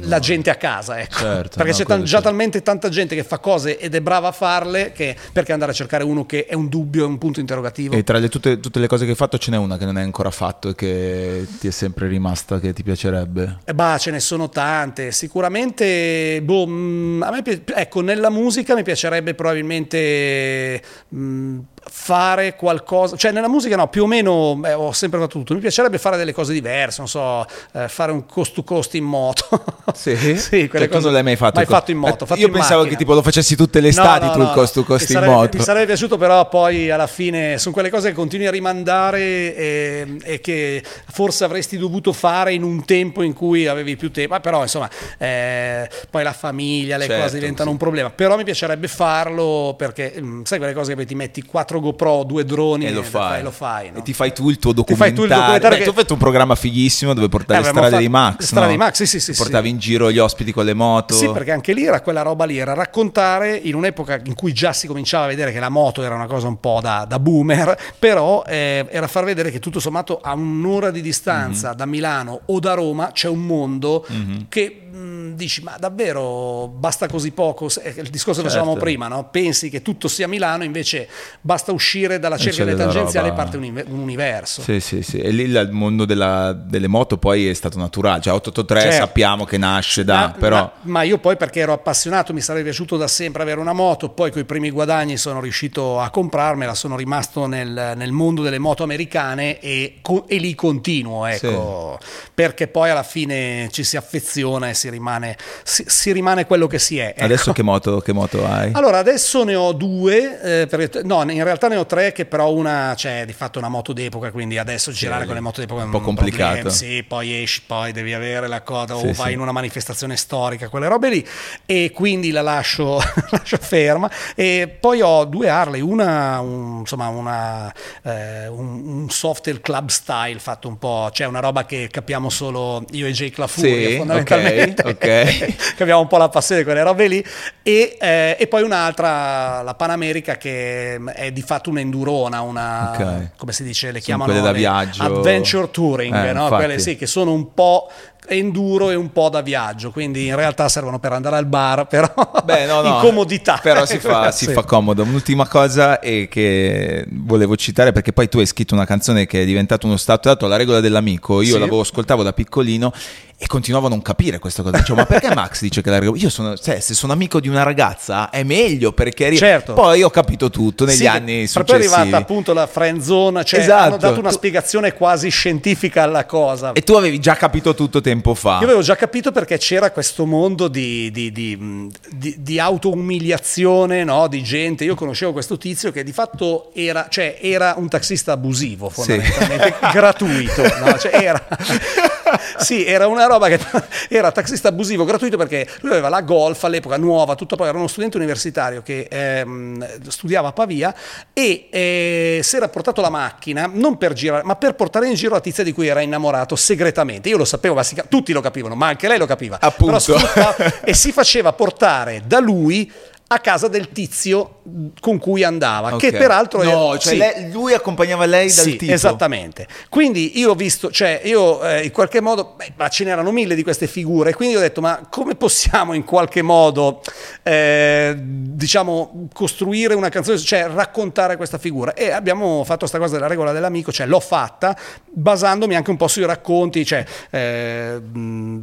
la gente a casa, ecco. Certo, perché no, c'è t- già certo. talmente tanta gente che fa cose ed è brava a farle che perché andare a cercare uno che è un dubbio, è un punto interrogativo. E tra le, tutte, tutte, le cose che hai fatto ce n'è una che non hai ancora fatto e che ti è sempre rimasta, che ti piacerebbe? Eh bah, ce ne sono tante. Sicuramente, boh, mm, a me, ecco, nella musica mi piacerebbe probabilmente... Mh, mm, fare qualcosa, cioè nella musica no, più o meno beh, ho sempre fatto tutto, mi piacerebbe fare delle cose diverse, non so, eh, fare un cost to cost in moto. Sì, sì quelle cioè, cose non l'hai mai fatto? Mai fatto in moto. Eh, fatto io in pensavo macchina. che tipo lo facessi tutte le estati no, no, tu no, il cost to cost in sarebbe, moto. Mi sarebbe piaciuto però poi alla fine sono quelle cose che continui a rimandare e, e, che forse avresti dovuto fare in un tempo in cui avevi più tempo, però insomma eh, poi la famiglia, le certo, cose diventano sì. un problema, però mi piacerebbe farlo perché mm, sai quelle cose che ti metti 4 quattro GoPro, due droni e lo fai, lo fai no? e ti fai tu il tuo documentario. Tu, il documentario Beh, che... tu hai fatto un programma fighissimo dove portavi eh, strade di Max. Strade no? di Max, sì, sì, sì. Portavi sì. in giro gli ospiti con le moto. Sì, perché anche lì era quella roba lì, era raccontare in un'epoca in cui già si cominciava a vedere che la moto era una cosa un po' da, da boomer, però eh, era far vedere che tutto sommato a un'ora di distanza mm-hmm. da Milano o da Roma c'è un mondo mm-hmm. che mh, dici ma davvero basta così poco, il discorso che certo. facevamo prima, no? pensi che tutto sia Milano, invece basta uscire dalla cerchia delle tangenziali e parte un, un, universo. Sì, sì, sì, e lì il mondo della, delle moto poi è stato naturale, cioè 883 certo. sappiamo che nasce da, ma, però... Ma, ma, io poi perché ero appassionato, mi sarebbe piaciuto da sempre avere una moto, poi con i primi guadagni sono riuscito a comprarmela, sono rimasto nel, nel mondo delle moto americane e, e lì continuo, ecco, sì. perché poi alla fine ci si affeziona e si rimane, si, si rimane quello che si è. Ecco. Adesso che moto, che moto, hai? Allora, adesso ne ho due, eh, perché, no, in realtà ne ho tre, che però una c'è cioè, di fatto una moto d'epoca, quindi adesso girare sì, con le moto d'epoca è un po' complicato. Problem, sì, poi esci, poi devi avere la coda sì, o vai in una manifestazione storica, quelle robe lì, e quindi la lascio, lascio ferma. E poi ho due Harley, una, un, insomma, una, eh, un, un Softail Club Style fatto un po', cioè una roba che capiamo solo io e Jake La Furia, fondamentalmente. Okay okay. che abbiamo un po' la passione di quelle robe lì, e, eh, e, poi un'altra, la Panamerica, che è di fatto un'endurona, una, okay. come si dice, le chiamano quelle da viaggio. adventure touring, eh, no? quelle sì, che sono un po' enduro e un po' da viaggio, quindi in realtà servono per andare al bar, però Beh, no, no, in comodità. Però si fa, si fa comodo. Un'ultima cosa che volevo citare, perché poi tu hai scritto una canzone che è diventata uno stato dato, La regola dell'amico, io sì. l'avevo ascoltavo da piccolino e continuavo a non capire questa cosa. Dicevo, ma perché Max dice che la regola... Io sono, cioè, se sono amico di una ragazza è meglio perché... Certo. Poi ho capito tutto negli sì, anni successivi. Poi è arrivata appunto la friend zone, cioè esatto. hanno dato una spiegazione quasi scientifica alla cosa. E tu avevi già capito tutto tempo fa. Io avevo già capito perché c'era questo mondo di, di, di, di, di auto-umiliazione, no? di gente. Io conoscevo questo tizio che di fatto era, cioè, era un taxista abusivo, fondamentalmente, sì. gratuito. No? Cioè, era... sì, era una roba che era taxista abusivo gratuito perché lui aveva la Golf all'epoca nuova, tutto poi era uno studente universitario che ehm, studiava a Pavia e eh, si era portato la macchina non per girare, ma per portare in giro la tizia di cui era innamorato segretamente. Io lo sapevo, tutti lo capivano, ma anche lei lo capiva. Appunto. e si faceva portare da lui a casa del tizio con cui andava, okay. che peraltro no, era, cioè sì. lei, lui accompagnava lei dal sì, tipo. Esattamente. Quindi io ho visto, cioè io eh, in qualche modo, beh, ma ce n'erano mille di queste figure, quindi ho detto ma come possiamo in qualche modo eh, diciamo costruire una canzone, cioè raccontare questa figura e abbiamo fatto questa cosa della regola dell'amico, cioè l'ho fatta basandomi anche un po' sui racconti, cioè eh,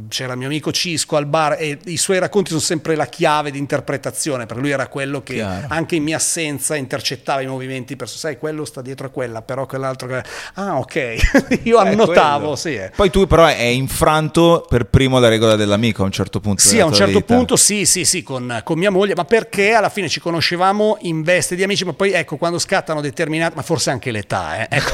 c'era mio amico Cisco al bar e i suoi racconti sono sempre la chiave di interpretazione perché lui era quello che Chiaro. anche in mia assenza intercettava i movimenti, per sai, quello sta dietro a quella, però quell'altro... Ah, ok, io annotavo, sì. Eh. Poi tu però è infranto per primo la regola dell'amico a un certo punto. Sì, a un certo vita. punto sì, sì, sì, con, con, mia moglie, ma perché alla fine ci conoscevamo in veste di amici, ma poi ecco, quando scattano determinate, ma forse anche l'età, eh. Ecco.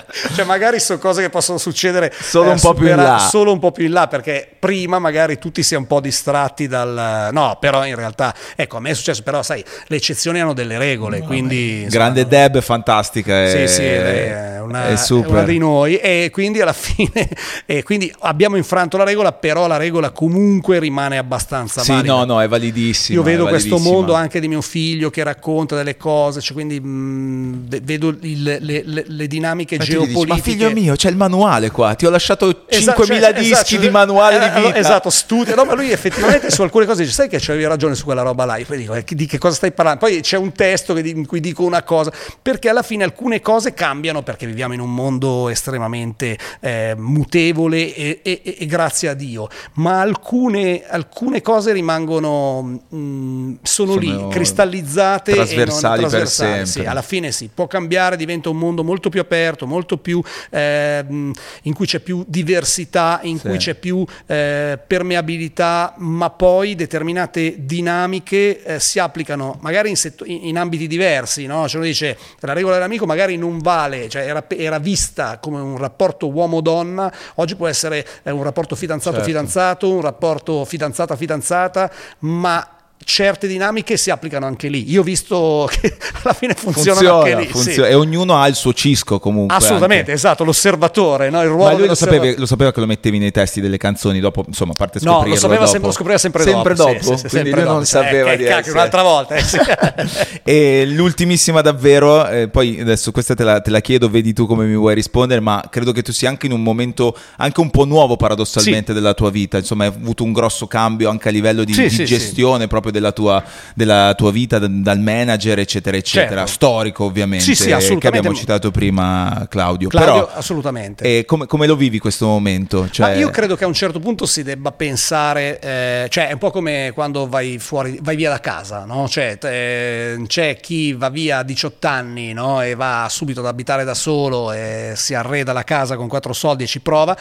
cioè magari sono cose che possono succedere solo, eh, un po più in là. solo un po' più in là, perché prima magari tutti si è un po' distratti dal... No, però in realtà Ecco, a me è successo, però sai, le eccezioni hanno delle regole, no, quindi... Grande insomma, Deb, fantastica. È, sì, sì, è una, è, è una di noi e quindi alla fine e quindi abbiamo infranto la regola, però la regola comunque rimane abbastanza sì, valida. no, no, è validissima. Io vedo questo mondo anche di mio figlio che racconta delle cose, cioè quindi mh, mm, vedo il, le, le, le, dinamiche ma geopolitiche. Dici, ma figlio mio, c'è il manuale qua, ti ho lasciato esatto, 5.000 cioè, dischi esatto, di manuale di vita. Esatto, studia. No, ma lui effettivamente su alcune cose dice, sai che c'avevi ragione su quella roba là. Io poi dico, eh, di che cosa stai parlando? Poi c'è un testo in cui dico una cosa, perché alla fine alcune cose cambiano perché viviamo in un mondo estremamente eh, mutevole e, e, e, grazie a Dio, ma alcune, alcune cose rimangono, mh, sono, sono, lì, cristallizzate trasversali, e non, trasversali per sì, alla fine sì, può cambiare, diventa un mondo molto più aperto, molto più eh, in cui c'è più diversità, in sì. cui c'è più eh, permeabilità, ma poi determinate dinamiche eh, si applicano magari in, setto- in ambiti diversi, no? Cioè uno dice la regola dell'amico magari non vale, cioè era, era vista come un rapporto uomo-donna, oggi può essere eh, un rapporto fidanzato-fidanzato, certo. un rapporto fidanzata-fidanzata, ma certe dinamiche si applicano anche lì. Io ho visto che alla fine funzionano funziona, anche lì. Funziona. Sì. E ognuno ha il suo cisco comunque. Assolutamente, anche. esatto, l'osservatore, no? il ruolo Ma lui lo sapeva, lo sapeva, che lo mettevi nei testi delle canzoni dopo, insomma, a parte scoprirlo No, lo sapeva dopo. sempre, lo scopriva sempre, sempre dopo. dopo. Sì, sì, quindi lui non sapeva eh, di cacchio, un'altra volta. Eh, e l'ultimissima davvero, eh, poi adesso questa te la, te la, chiedo, vedi tu come mi vuoi rispondere, ma credo che tu sia anche in un momento anche un po' nuovo paradossalmente della tua vita, insomma hai avuto un grosso cambio anche a livello di, di gestione proprio della tua, della tua vita, dal manager eccetera eccetera, certo. storico ovviamente, sì, sì, assolutamente. che abbiamo citato prima Claudio. Claudio Però, assolutamente. E come, come, lo vivi questo momento? Cioè... io credo che a un certo punto si debba pensare, eh, cioè è un po' come quando vai fuori, vai via da casa, no? Cioè, eh, c'è chi va via a 18 anni no? e va subito ad abitare da solo e si arreda la casa con quattro soldi e ci prova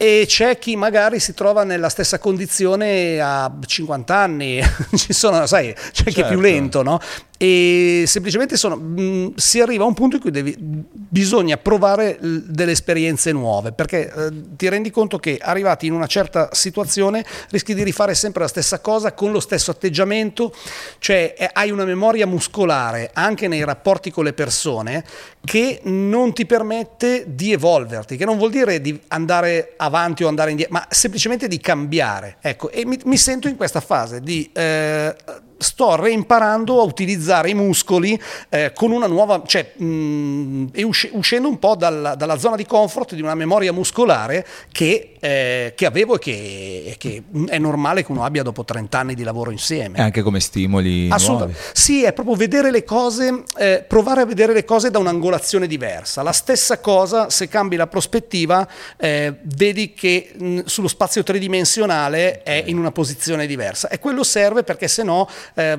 e c'è chi magari si trova nella stessa condizione a 50 anni, ci sono, sai, c'è certo. chi è più certo. lento, no? E semplicemente sono, mh, mm, si arriva a un punto in cui devi, bisogna provare l- delle esperienze nuove, perché eh, ti rendi conto che arrivati in una certa situazione rischi di rifare sempre la stessa cosa con lo stesso atteggiamento, cioè eh, hai una memoria muscolare anche nei rapporti con le persone che non ti permette di evolverti, che non vuol dire di andare avanti o andare indietro, ma semplicemente di cambiare. Ecco, e mi, mi sento in questa fase di eh, sto reimparando a utilizzare i muscoli eh, con una nuova, cioè mh, mm, e usci- uscendo un po' dalla, dalla, zona di comfort di una memoria muscolare che, eh, che avevo e che, che, è normale che uno abbia dopo 30 anni di lavoro insieme. E anche come stimoli. Assolutamente. Sì, è proprio vedere le cose, eh, provare a vedere le cose da un'angolazione diversa. La stessa cosa, se cambi la prospettiva, eh, vedi che mh, sullo spazio tridimensionale è in una posizione diversa. E quello serve perché se no eh,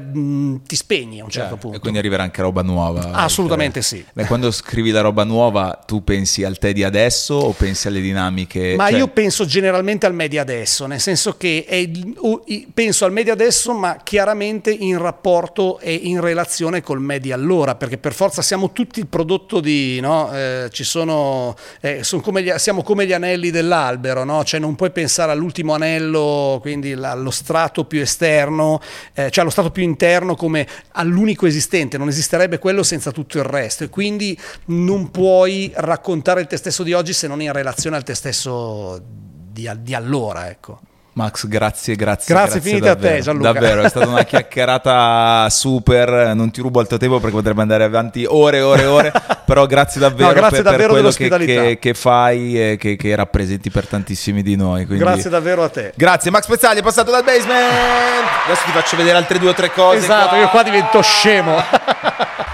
ti spegni a un certo, certo punto. E quindi arriverà anche roba nuova. Assolutamente sì. Beh, quando scrivi la roba nuova, tu pensi al te di adesso o pensi alle dinamiche? Ma cioè... io penso generalmente al media adesso, nel senso che è, penso al media adesso, ma chiaramente in rapporto e in relazione col media allora, perché per forza siamo tutti il prodotto di, no? eh, ci sono, eh, sono come gli, siamo come gli anelli dell'albero, no? Cioè non puoi pensare all'ultimo anello, quindi allo strato più esterno, eh, cioè allo strato più interno come all'unico esistente, non esisterebbe quello senza tutto il resto e quindi non puoi raccontare il te stesso di oggi se non in relazione al te stesso di, di allora, ecco. Max, grazie, grazie. Grazie, grazie finite a te Gianluca. Davvero, è stata una chiacchierata super, non ti rubo il tuo tempo perché potrebbe andare avanti ore e ore e ore, però grazie davvero, no, grazie per, davvero per quello che, che, che, fai e che, che, rappresenti per tantissimi di noi. Quindi... Grazie davvero a te. Grazie, Max Pezzagli è passato dal basement. Adesso ti faccio vedere altre due o tre cose. Esatto, qua. io qua divento scemo.